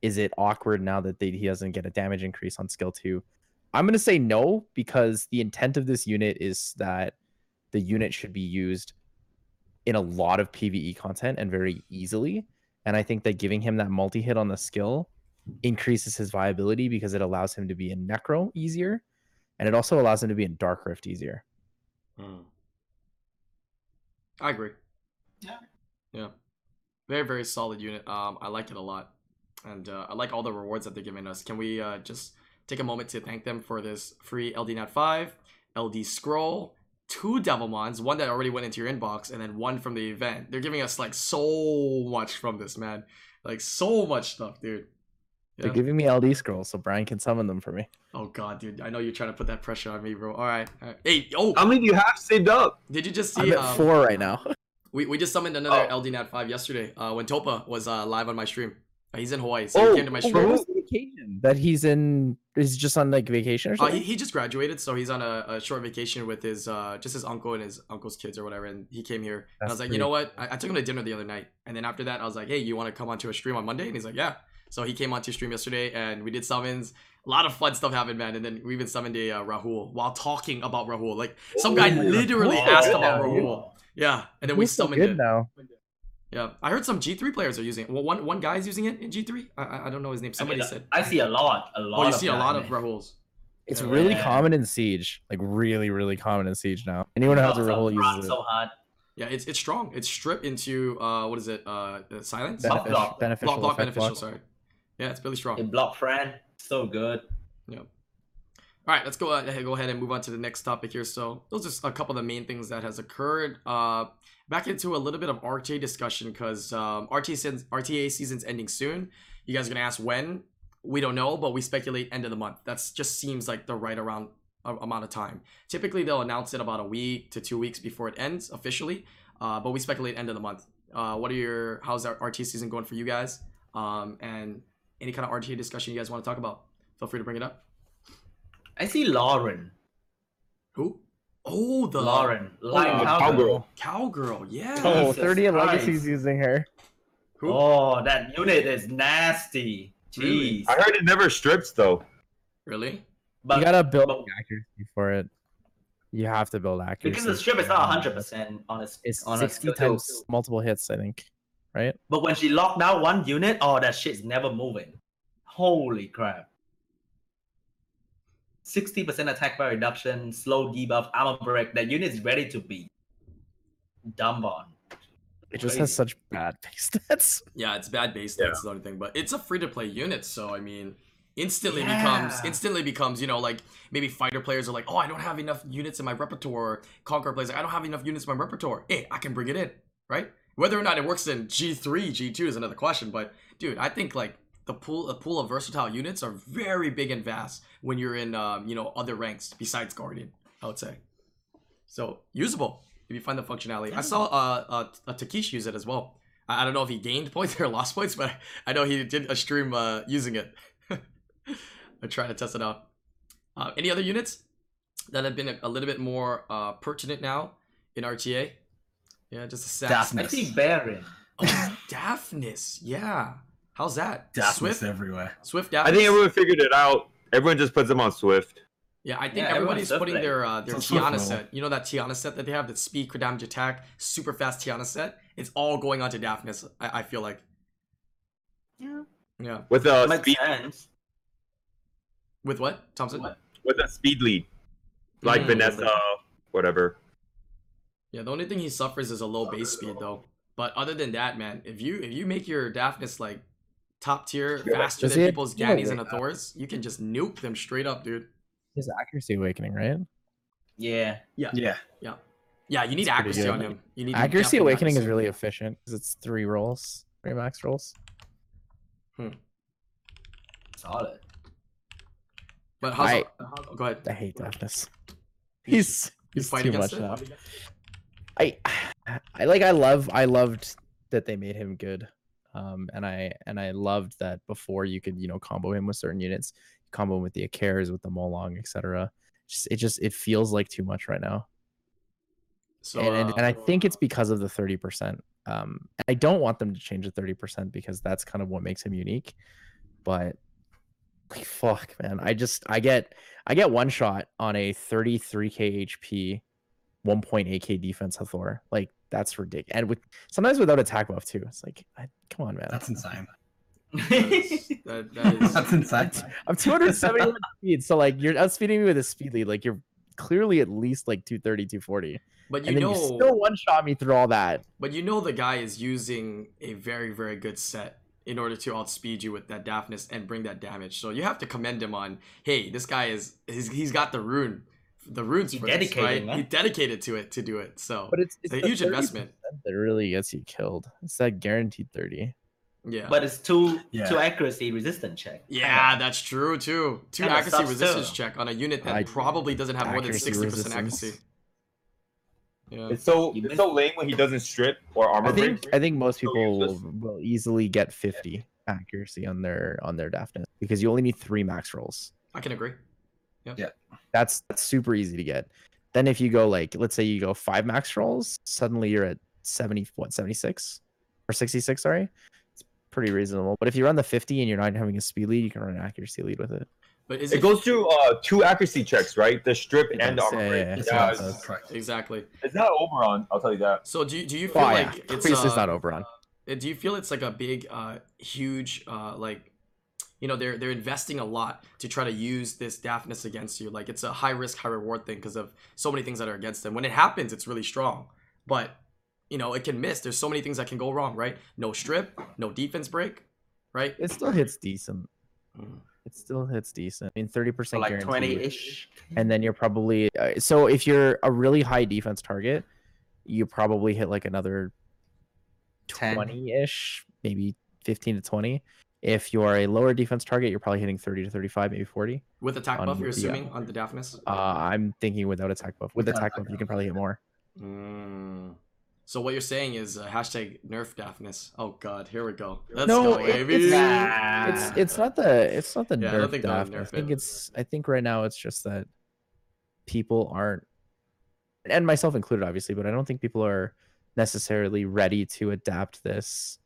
is it awkward now that they, he doesn't get a damage increase on skill two? I'm gonna say no because the intent of this unit is that the unit should be used in a lot of PVE content and very easily. And I think that giving him that multi hit on the skill increases his viability because it allows him to be in Necro easier, and it also allows him to be in Dark Rift easier. Hmm. I agree. Yeah. Yeah. Very very solid unit. Um, I like it a lot, and uh, I like all the rewards that they're giving us. Can we uh, just take a moment to thank them for this free LDNAT five, LD scroll, two Devilmons, one that already went into your inbox, and then one from the event. They're giving us like so much from this man, like so much stuff, dude. They're giving me LD scrolls so Brian can summon them for me. Oh god, dude, I know you're trying to put that pressure on me, bro. All right, all right. hey, oh, How many do you have saved up? did you just I'm see? at um, four right now. We, we just summoned another Oh. LD Nat 5 yesterday uh, when Topa was uh, live on my stream. Uh, he's in Hawaii, so Oh, he came to my oh, stream. was the vacation? That he's in? Is just on like vacation or Uh, something? he, he just graduated, so he's on a, a short vacation with his uh, just his uncle and his uncle's kids or whatever. And he came here. And I was like, you know what? I, I took him to dinner the other night, and then after that, I was like, hey, you want to come onto a stream on Monday? And he's like, yeah. So he came onto a stream yesterday, and we did summons. A lot of fun stuff happened, man. And then we even summoned a uh, Rahul while talking about Rahul. Like some guy Oh, literally asked about. Rahul. Yeah, and then we so summoned good it. now. Yeah, I heard some G three players are using it. Well, one one guy's using it in G three. I, I I don't know his name. Somebody I, mean, said. I see a lot, a lot. Oh, you of see a that, lot of man. Rahuls. It's Yeah. really common in Siege, like really, really common in Siege now. Anyone who has a Lots of Rahul run uses it. so hard. Yeah, it's it's strong. It's strip into uh what is it? Uh uh, silence. Benef- Benefic- block- beneficial, block block beneficial. block. Sorry. Yeah, it's really strong. In block friend, so good. All right, let's go ahead, go ahead and move on to the next topic here. So those are just a couple of the main things that has occurred. Uh, back into a little bit of RTA discussion because um, RTA season's, RTA season's ending soon. You guys are gonna ask when? We don't know, but we speculate end of the month. That's just seems like the right around a- amount of time. Typically, they'll announce it about a week to two weeks before it ends officially. Uh, but we speculate end of the month. Uh, what are your how's our RTA season going for you guys? Um, and any kind of RTA discussion you guys want to talk about? Feel free to bring it up. I see Lauren. Who? Oh, the Lauren, like uh, cowgirl. Cowgirl, yeah. Oh, Jesus 30 and Christ. Legacy's using her. Who? Oh, that unit is nasty. Really? Jeez. I heard it never strips though. Really? But you gotta build but- accuracy for it. You have to build accuracy. because the strip is not 100 percent on a, It's on 60 skill times too. multiple hits, I think. Right? But when she locked down one unit, oh, that shit's never moving. Holy crap. 60% attack power reduction, slow debuff, armor break. That unit is ready to be dumb on. It just has such bad base stats. Yeah, it's bad base. Yeah. That's the only thing. But it's a free to play unit, so I mean, instantly becomes instantly becomes you know like maybe fighter players are like, oh, I don't have enough units in my repertoire. Or Conqueror players like, I don't have enough units in my repertoire. Hey, I can bring it in, right? Whether or not it works in G three, G two is another question. But dude, I think like the pool, the pool of versatile units are very big and vast when you're in um, you know other ranks besides Guardian. I would say, so usable if you find the functionality. I saw uh, uh, a Takish use it as well. I I don't know if he gained points or lost points, but I know he did a stream uh, using it. I try to test it out. Uh, any other units that have been a, a little bit more uh, pertinent now in RTA? Yeah, just a sad. Daphne. I see Baron. Oh, Daphnis. Yeah. How's that? Daphnis Swift. everywhere. Swift Daphne. I think everyone figured it out. Everyone just puts them on Swift. Yeah, I think Yeah, everybody's putting Swift their uh, their It's Tiana set. You know that Tiana set that they have, that speed, crit damage, attack, super fast Tiana set. It's all going onto Daphnis. I, I feel like. Yeah. Yeah. With a Makes speed sense. With what, Thompson? What? with a speed lead. Like Mm. Vanessa, whatever. Yeah, the only thing he suffers is a low base speed though. But other than that, man, if you if you make your Daphnis like top tier faster Does than he- people's he don't Gannies and work Thors, you can just nuke them straight up, dude. His accuracy awakening, right? Yeah. Yeah. Yeah, yeah, you need It's accuracy good. on him. You need Accuracy definitely awakening is really efficient because it's three rolls, three max rolls. Hmm. Solid. But how's I- uh, go ahead. I hate Daphnis. He's You he's fight too much it? now. I I like I love I loved that they made him good. Um and I and I loved that before you could, you know, combo him with certain units, combo him with the Akares, with the Molong, etc. Just it just it feels like too much right now. So and, and, uh, and I think it's because of the 30%. Um I don't want them to change the 30% because that's kind of what makes him unique. But like fuck, man. I just I get I get one shot on a 33k HP, 1.8k defense Hathor. Like that's ridiculous. And with sometimes without attack buff too. It's like I, come on, man. That's insane. that is, that, that is That's insane. I'm 271 speed, so like you're outspeeding me with a speed lead. Like you're clearly at least like 230, 240. but you and then know you still one shot me through all that. But you know the guy is using a very, very good set in order to outspeed you with that Daphnis and bring that damage. So you have to commend him on, hey, this guy is he's, he's got the rune, the runes He for this, right? dedicated. He dedicated to it to do it. So But it's, it's a huge investment. that really gets you killed. It's that guaranteed 30. yeah. But it's two Yeah. two accuracy resistant check. yeah, that's true too. Two Kinda accuracy sucks resistance too. check on a unit that I- probably doesn't have more than sixty percent accuracy. Yeah. It's so You it's so lame when he doesn't strip or armor I think break. I think most So people will, will easily get 50 accuracy on their on their Daphnis because you only need three max rolls. I can agree. That's that's super easy to get. Then if you go like let's say you go five max rolls, suddenly you're at 70 what 76 or 66 sorry. It's pretty reasonable. But if you run the 50 and you're not having a speed lead, you can run an accuracy lead with it. But is It it, goes through uh two accuracy checks, right? The strip It and the does, armor yeah, break. yeah, Yeah, It's yeah. it's, exactly? it's not Oberon, I'll tell you that. So do, do you feel Oh yeah, like it's priest is uh, not Oberon. Uh, do you feel it's like a big uh huge uh like you know they're they're investing a lot to try to use this daphnis against you. Like it's a high risk high reward thing because of so many things that are against them. When it happens it's really strong. But you know it can miss. There's so many things that can go wrong right? No strip no defense break right? It still hits decent. Mm. It still hits decent. I mean, 30% So like twenty ish. and then you're probably uh, so if you're a really high defense target you probably hit like another 20ish maybe 15 to 20 if you are a lower defense target you're probably hitting 30 to 35 maybe 40 with attack On- buff you're yeah. assuming on the daphnis uh i'm thinking without attack buff with Without attack attack buff you can probably hit more Mm. so what you're saying is uh, hashtag nerf daphnis oh god here we go let's No, go it- baby it's- Nah. it's it's not the it's not the Yeah, I don't nerf think they'll. I think it. it's I think right now it's just that people aren't and myself included obviously, but I don't think people are necessarily ready to adapt this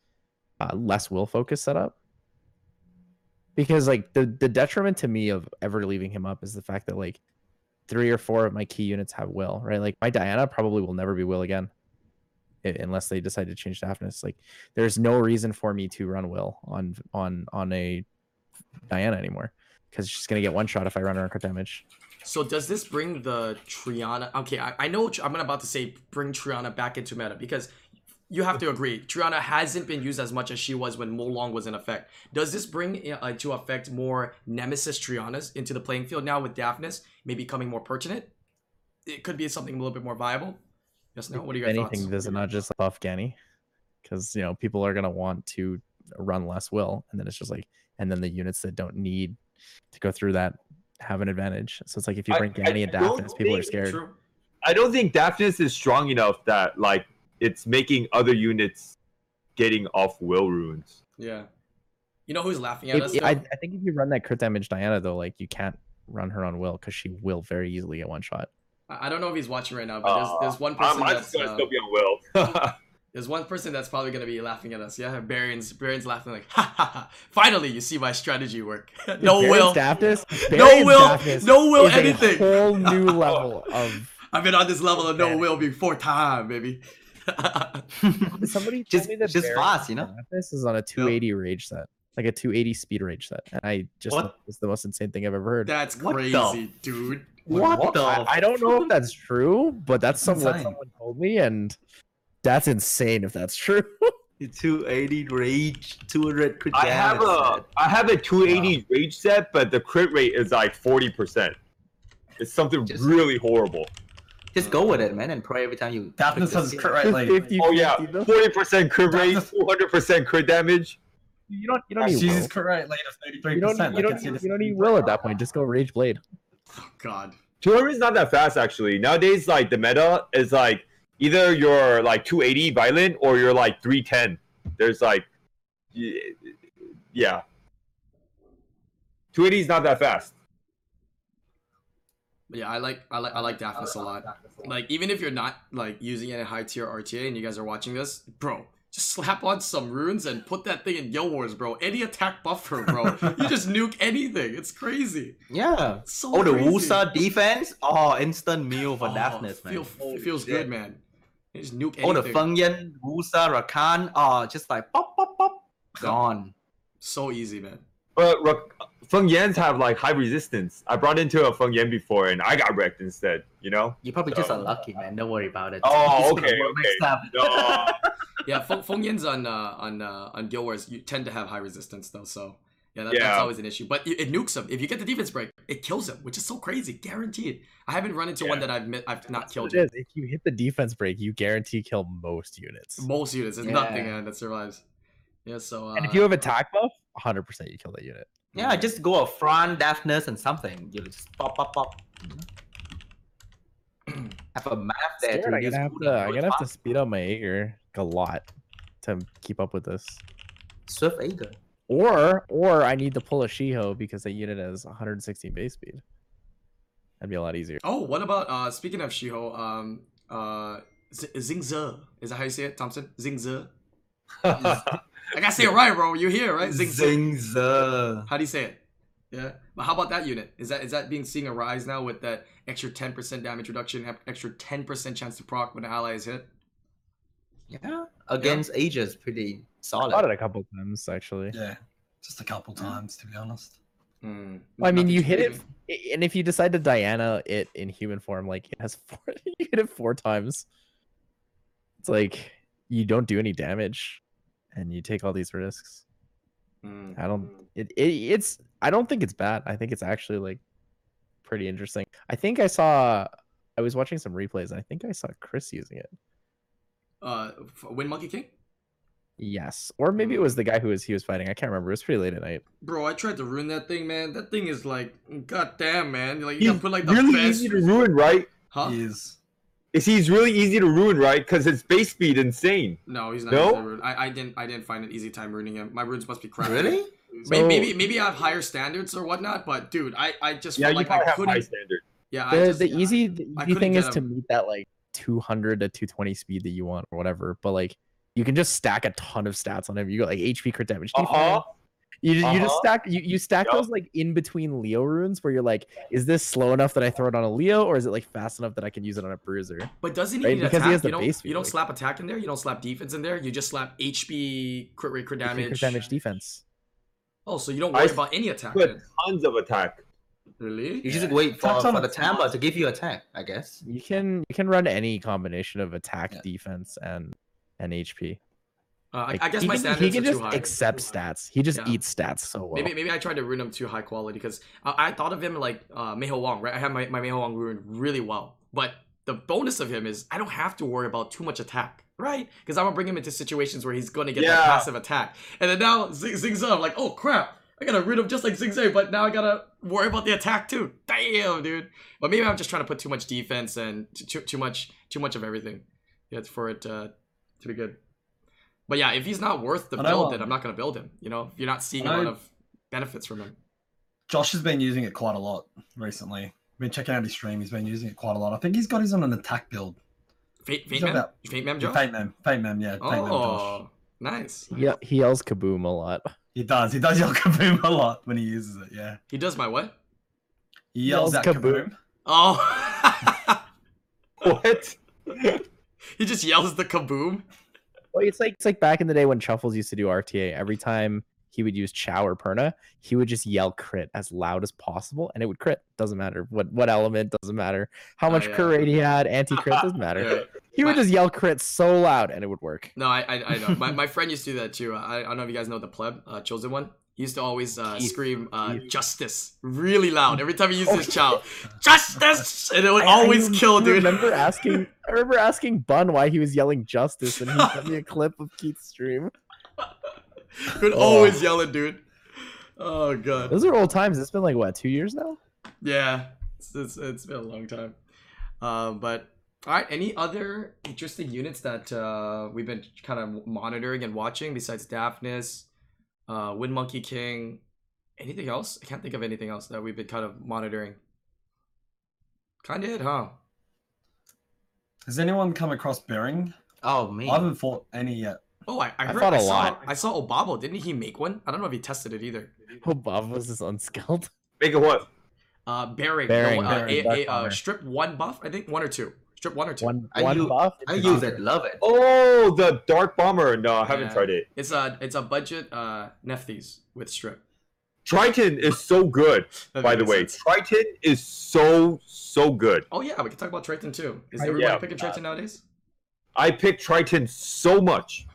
uh, less will focus setup. Because like the the detriment to me of ever leaving him up is the fact that like three or four of my key units have will, right? Like my Diana probably will never be will again. Unless they decide to change Daphnis. Like there's no reason for me to run will on on on a Diana anymore because she's gonna get one shot if I run her on crit damage. So does this bring the Triana? Okay, I, I know I'm about to say bring Triana back into meta because you have to agree Triana hasn't been used as much as she was when Molong was in effect. Does this bring uh, to effect more Nemesis Trianas into the playing field now with Daphnis maybe becoming more pertinent? It could be something a little bit more viable. Yes, no. What are your Anything thoughts? does it not just buff Ganny? Because you know people are gonna want to run less will, and then it's just like, and then the units that don't need to go through that have an advantage. So it's like if you bring I Ganny and don't Daphnis, people are scared. True. I don't think Daphnis is strong enough that like it's making other units getting off will runes. Yeah. You know who's laughing at us? If, I. I think if you run that crit damage Diana though, like you can't run her on will because she will very easily get one shot. I I don't know if he's watching right now, but there's, there's one Uh, person I'm, I'm that's gonna uh, still be on will. There's one person that's probably gonna be laughing at us. Yeah, Baron's Baron's laughing like, ha ha ha. Finally, you see my strategy work. no Baron's will, Daphnis, no Baron's will, no will anything. A whole new level of. I've been on this level of no will before time, baby. Somebody told Just- me that just Baron's fast, you know? This is on a 280 rage set. like a 280 speed rage set, and I just What? thought it was the most insane thing I've ever heard. That's What the crazy, dude. What, what? the? I, I don't know if that's true, but that's That's some, what insane. someone told me, and that's insane if that's true. 280 rage, 200 crit I have damage a set. I have a 280 rage set, but the crit rate is like 40%. It's something Just- really horrible. Just go with it, man, and pray every time you. Daphnis has crit rate lead. 50, Oh yeah, 50 though. 40% crit rate, That's 200% crit damage. You don't. You don't need Jesus will. crit rate lead of thirty three You don't. percent. You don't. You don't need will at that point. Just go rage blade. Oh, God. 200 is not that fast actually. Nowadays, like the meta is like either you're like 280 violent or you're like 310. There's like, yeah, 280 is not that fast. But yeah, I like I like I like Daphnis a lot. Like even if you're not like using it in high tier RTA and you guys are watching this, bro, just slap on some runes and put that thing in Guild Wars, bro. Any attack buffer, bro. you just nuke anything. It's crazy. Yeah. It's so Oh, the crazy. Wusa defense? Oh, instant meal for Oh, Daphnis, man. Feel, Holy it feels shit. good, man. You just nuke anything. Oh, the anything. Feng Yan, Wusa, Rakan. Oh, just like pop, pop, pop. Gone. So easy, man. But Rak- Feng Yans have like high resistance. I brought into a Feng Yan before and I got wrecked instead. You know? You're probably just unlucky, man. Don't worry about it. Oh, It's okay, okay. next time. No. Yeah, Feng, Feng Yan's on uh, on uh, on Guild Wars, you tend to have high resistance though, so yeah, that, that's always an issue. But it, it nukes him. If you get the defense break, it kills him, which is so crazy, guaranteed. I haven't run into one that I've mi- I've not That's killed what yet. If you hit the defense break, you guarantee kill most units. Most units, there's Yeah. nothing uh, that survives. Yeah, so uh, And if you have attack buff, 100 percent you kill that unit. Yeah, just go a front, deafness, and something. You just pop, pop, pop. have a map there Scared to I'm gonna have to. I'm gonna have to speed up my Aegir a lot to keep up with this. Swift Aegir. Or or I need to pull a Shiho because that unit has 116 base speed. That'd be a lot easier. oh, what about uh speaking of Shiho, um uh Z- Zingze. Is that how you say it, Thompson? Zingze. I gotta say it right, bro. You here, right? Zing, zing, Zingza. How do you say it? Yeah. But how about that unit? Is that is that being seeing a rise now with that extra 10% damage reduction, extra 10% chance to proc when an ally is hit? Yeah, against Asia is pretty solid. Got it a couple times actually. Yeah, just a couple times to be honest. Hmm. Well, I mean, you too hit it, and if you decide to Diana it in human form, like it has four, you hit it four times. It's like you don't do any damage, and you take all these risks. Hmm. I don't. It, it it's. I don't think it's bad. I think it's actually like pretty interesting. I think I saw. I was watching some replays. And I think I saw Chris using it. Uh, f- Wind Monkey King? Yes, or maybe it was the guy who was he was fighting. I can't remember. It was pretty late at night. Bro, I tried to ruin that thing, man. That thing is like, god damn, man. Like, you He's gotta put like the really best. easy to ruin, right? Huh? He is. Is he's really easy to ruin, right? Because his base speed insane. No, he's not. No? easy to ruin. I, I didn't. I didn't find an easy time ruining him. My runes must be crap. Really? Maybe, So- maybe maybe I have higher standards or whatnot, but dude, I I just Yeah, felt you like probably I have couldn't. high standard. Yeah, I the, just, the easy the easy thing get is to meet that like 200 to 220 speed that you want or whatever but like you can just stack a ton of stats on him you got like hp crit damage Uh huh. defense. You, ju- you just Uh-huh. stack you, you stack Yup. those like in between leo runes where you're like is this slow enough that i throw it on a leo or is it like fast enough that i can use it on a bruiser But doesn't he Right, need because attack? he has you the don't, base you don't slap attack in there. You don't slap defense in there. You just slap HP, crit rate, crit damage. crit damage defense Oh, so you don't I worry s- about any attack But tons of attack. Really? You just wait for, Attacks on for the the Tamba to give you attack, I guess. you can you can run any combination of attack Yeah. defense and and hp Uh, I, Like, I guess he my can, standards he can are too just high. accept stats he just Yeah. eats stats so well Maybe maybe I tried to ruin him too high quality because I, I thought of him like uh, Mei Hou Wang, right? I have my, my Mei Hou Wang rune really well. But the bonus of him is I don't have to worry about too much attack, right? Because I'm gonna bring him into situations where he's gonna get that passive attack. And then now Zing Zingza, I'm like, oh crap, I gotta rune him just like Zingze, but now I gotta worry about the attack too. Damn, dude. But maybe I'm just trying to put too much defense and t- too too much too much of everything. Yeah, for it uh, to be good. But yeah, if he's not worth the I know, build, then I'm not gonna build him. You know, if you're not seeing a lot of benefits from him. Josh has been using it quite a lot recently. I've Been checking out his stream. He's been using it quite a lot. I think he's got his on an attack build. Fate, He's Fate Man? about- Fate Man, Yeah, Joe? Fate Man, Fate Man, yeah, Fate Man, Josh. Oh, nice. yeah he yells kaboom a lot He does. He does yell kaboom a lot when he uses it. Yeah, He does my what? he yells, Yells kaboom. kaboom. Oh. What? he just yells the kaboom. Well, it's like it's like back in the day when Chuffles used to do RTA. Every time he would use Chow or Perna, he would just yell crit as loud as possible, and it would crit. Doesn't matter what what element, doesn't matter how Oh, much yeah. crit rate he had, anti crit doesn't matter. Yeah. He would My- just yell crit so loud, and it would work. No, I I, I know. My, my friend used to do that too. I, I don't know if you guys know the pleb, uh, chosen one. He used to always uh, Keith. scream uh, Keith. "justice" really loud every time he used his chow. Justice, and it would I- I always rem- kill, I dude. remember asking. I remember asking Bun why he was yelling justice, and he sent me a clip of Keith's stream. He would Oh. always yell it, dude. Oh god. Those are old times. It's been like what two years now. Yeah, it's, it's, it's been a long time. Um, but all right, any other interesting units that uh, we've been kind of monitoring and watching besides Daphnis, uh, Wind Monkey King? Anything else? I can't think of anything else that we've been kind of monitoring. Kind of it, huh? Has anyone come across Bering? Oh me. I haven't fought any yet. Oh, I, I I heard. thought I a saw, lot. I saw Obabo. Didn't he make one? I don't know if he tested it either. Oh, Bob was just unskilled. Make it what? Uh, Bearing. Bearing, no, uh, Bearing, a, Dark a, uh, strip one buff, I think one or two. Strip one or two. One I one use- buff. I use it. Love it. Oh, the Dark Bomber. No, I haven't Yeah. tried it. It's a it's a budget uh Nephthys with strip. Triton is so good, by the way. sense. Triton is so, so good. Oh yeah, we can talk about Triton too. Is I- everybody yeah. picking Triton nowadays? I pick Triton so much.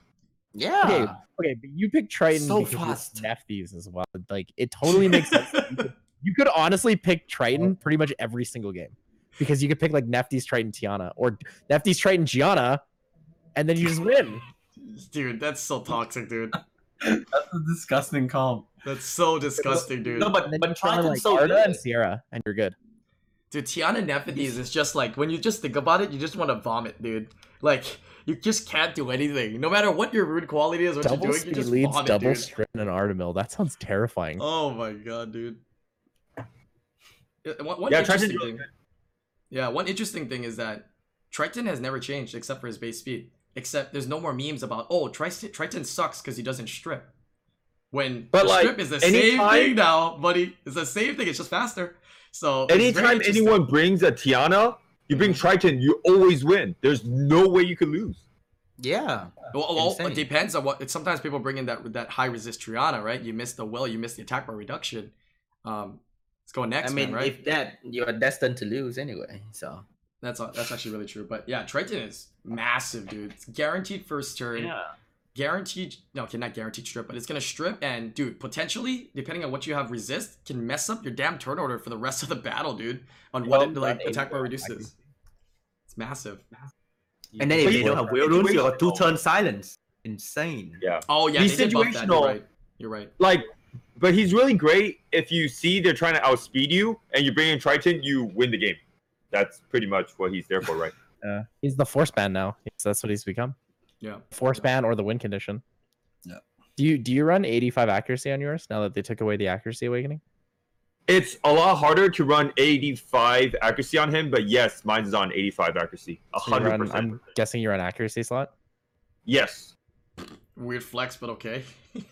Yeah. Okay, okay, but you pick Triton So because you fast. have as well. Like it totally makes sense. You could, you could honestly pick Triton pretty much every single game because you could pick like Nephthys, Triton, Tiana, or Nephthys, Triton, Gianna, and then you just win. Dude, that's so toxic, dude. That's a disgusting comp. That's so disgusting, dude. No, but And then but you try Triton's like so Arda good. and Sierra, and you're good. Dude, Tiana Nephthys is just like when you just think about it, you just want to vomit, dude. Like you just can't do anything. No matter what your rude quality is, what double you're doing, you speed just leads, vomit, double dude. strip, and an Artamiel. That sounds terrifying. Oh my god, dude. Yeah, One, one Yeah, interesting Triton's really thing. Yeah, one interesting thing is that Triton has never changed except for his base speed. Except there's no more memes about oh Triton Triton sucks because he doesn't strip. When But, the like, strip is the same thing now, buddy. It's the same thing. It's just faster. So Anytime anyone brings a Tiana, you bring Triton, you always win. There's no way you could lose. Yeah. Well, well it depends on what. It's, sometimes people bring in that that high resist Triana, right? You miss the will, you miss the attack bar reduction. Um, let's go next, I mean, man, right? if that you're destined to lose anyway. So That's that's actually really true. But yeah, Triton is massive, dude. It's guaranteed first turn. Yeah. Guaranteed. No, okay, not guaranteed strip, but it's gonna strip and dude, potentially, depending on what you have resist, can mess up your damn turn order for the rest of the battle, dude. On what Well, it, like attack ain't bar good. reduces. It's massive. and then if they you- don't have will runes, you got two turn silence. Insane. Yeah. Oh yeah, He's they did buff that. You're situational. right. You're right. Like, but he's really great if you see they're trying to outspeed you and you bring in Triton, you win the game. That's pretty much what he's there for, right? Uh, he's the force ban now. That's what he's become. Yeah. Force ban or the win condition. Yeah. Do you do you run 85 accuracy on yours now that they took away the accuracy awakening? It's a lot harder to run 85 accuracy on him, but yes, mine's on 85 accuracy. A So run- 100%. I'm guessing you're on accuracy slot. Yes. Weird flex, but okay.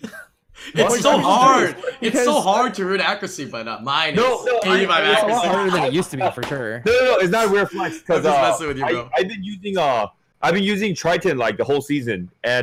Well, it's so hard. It's so hard to root accuracy, but uh, mine No, is no, I- 85 I- It's a Accuracy. lot harder than it used to be for sure. No, no, no, it's not weird flex because I'm just uh, messing with you, bro. I, I've been using uh, I've been using Triton like the whole season, and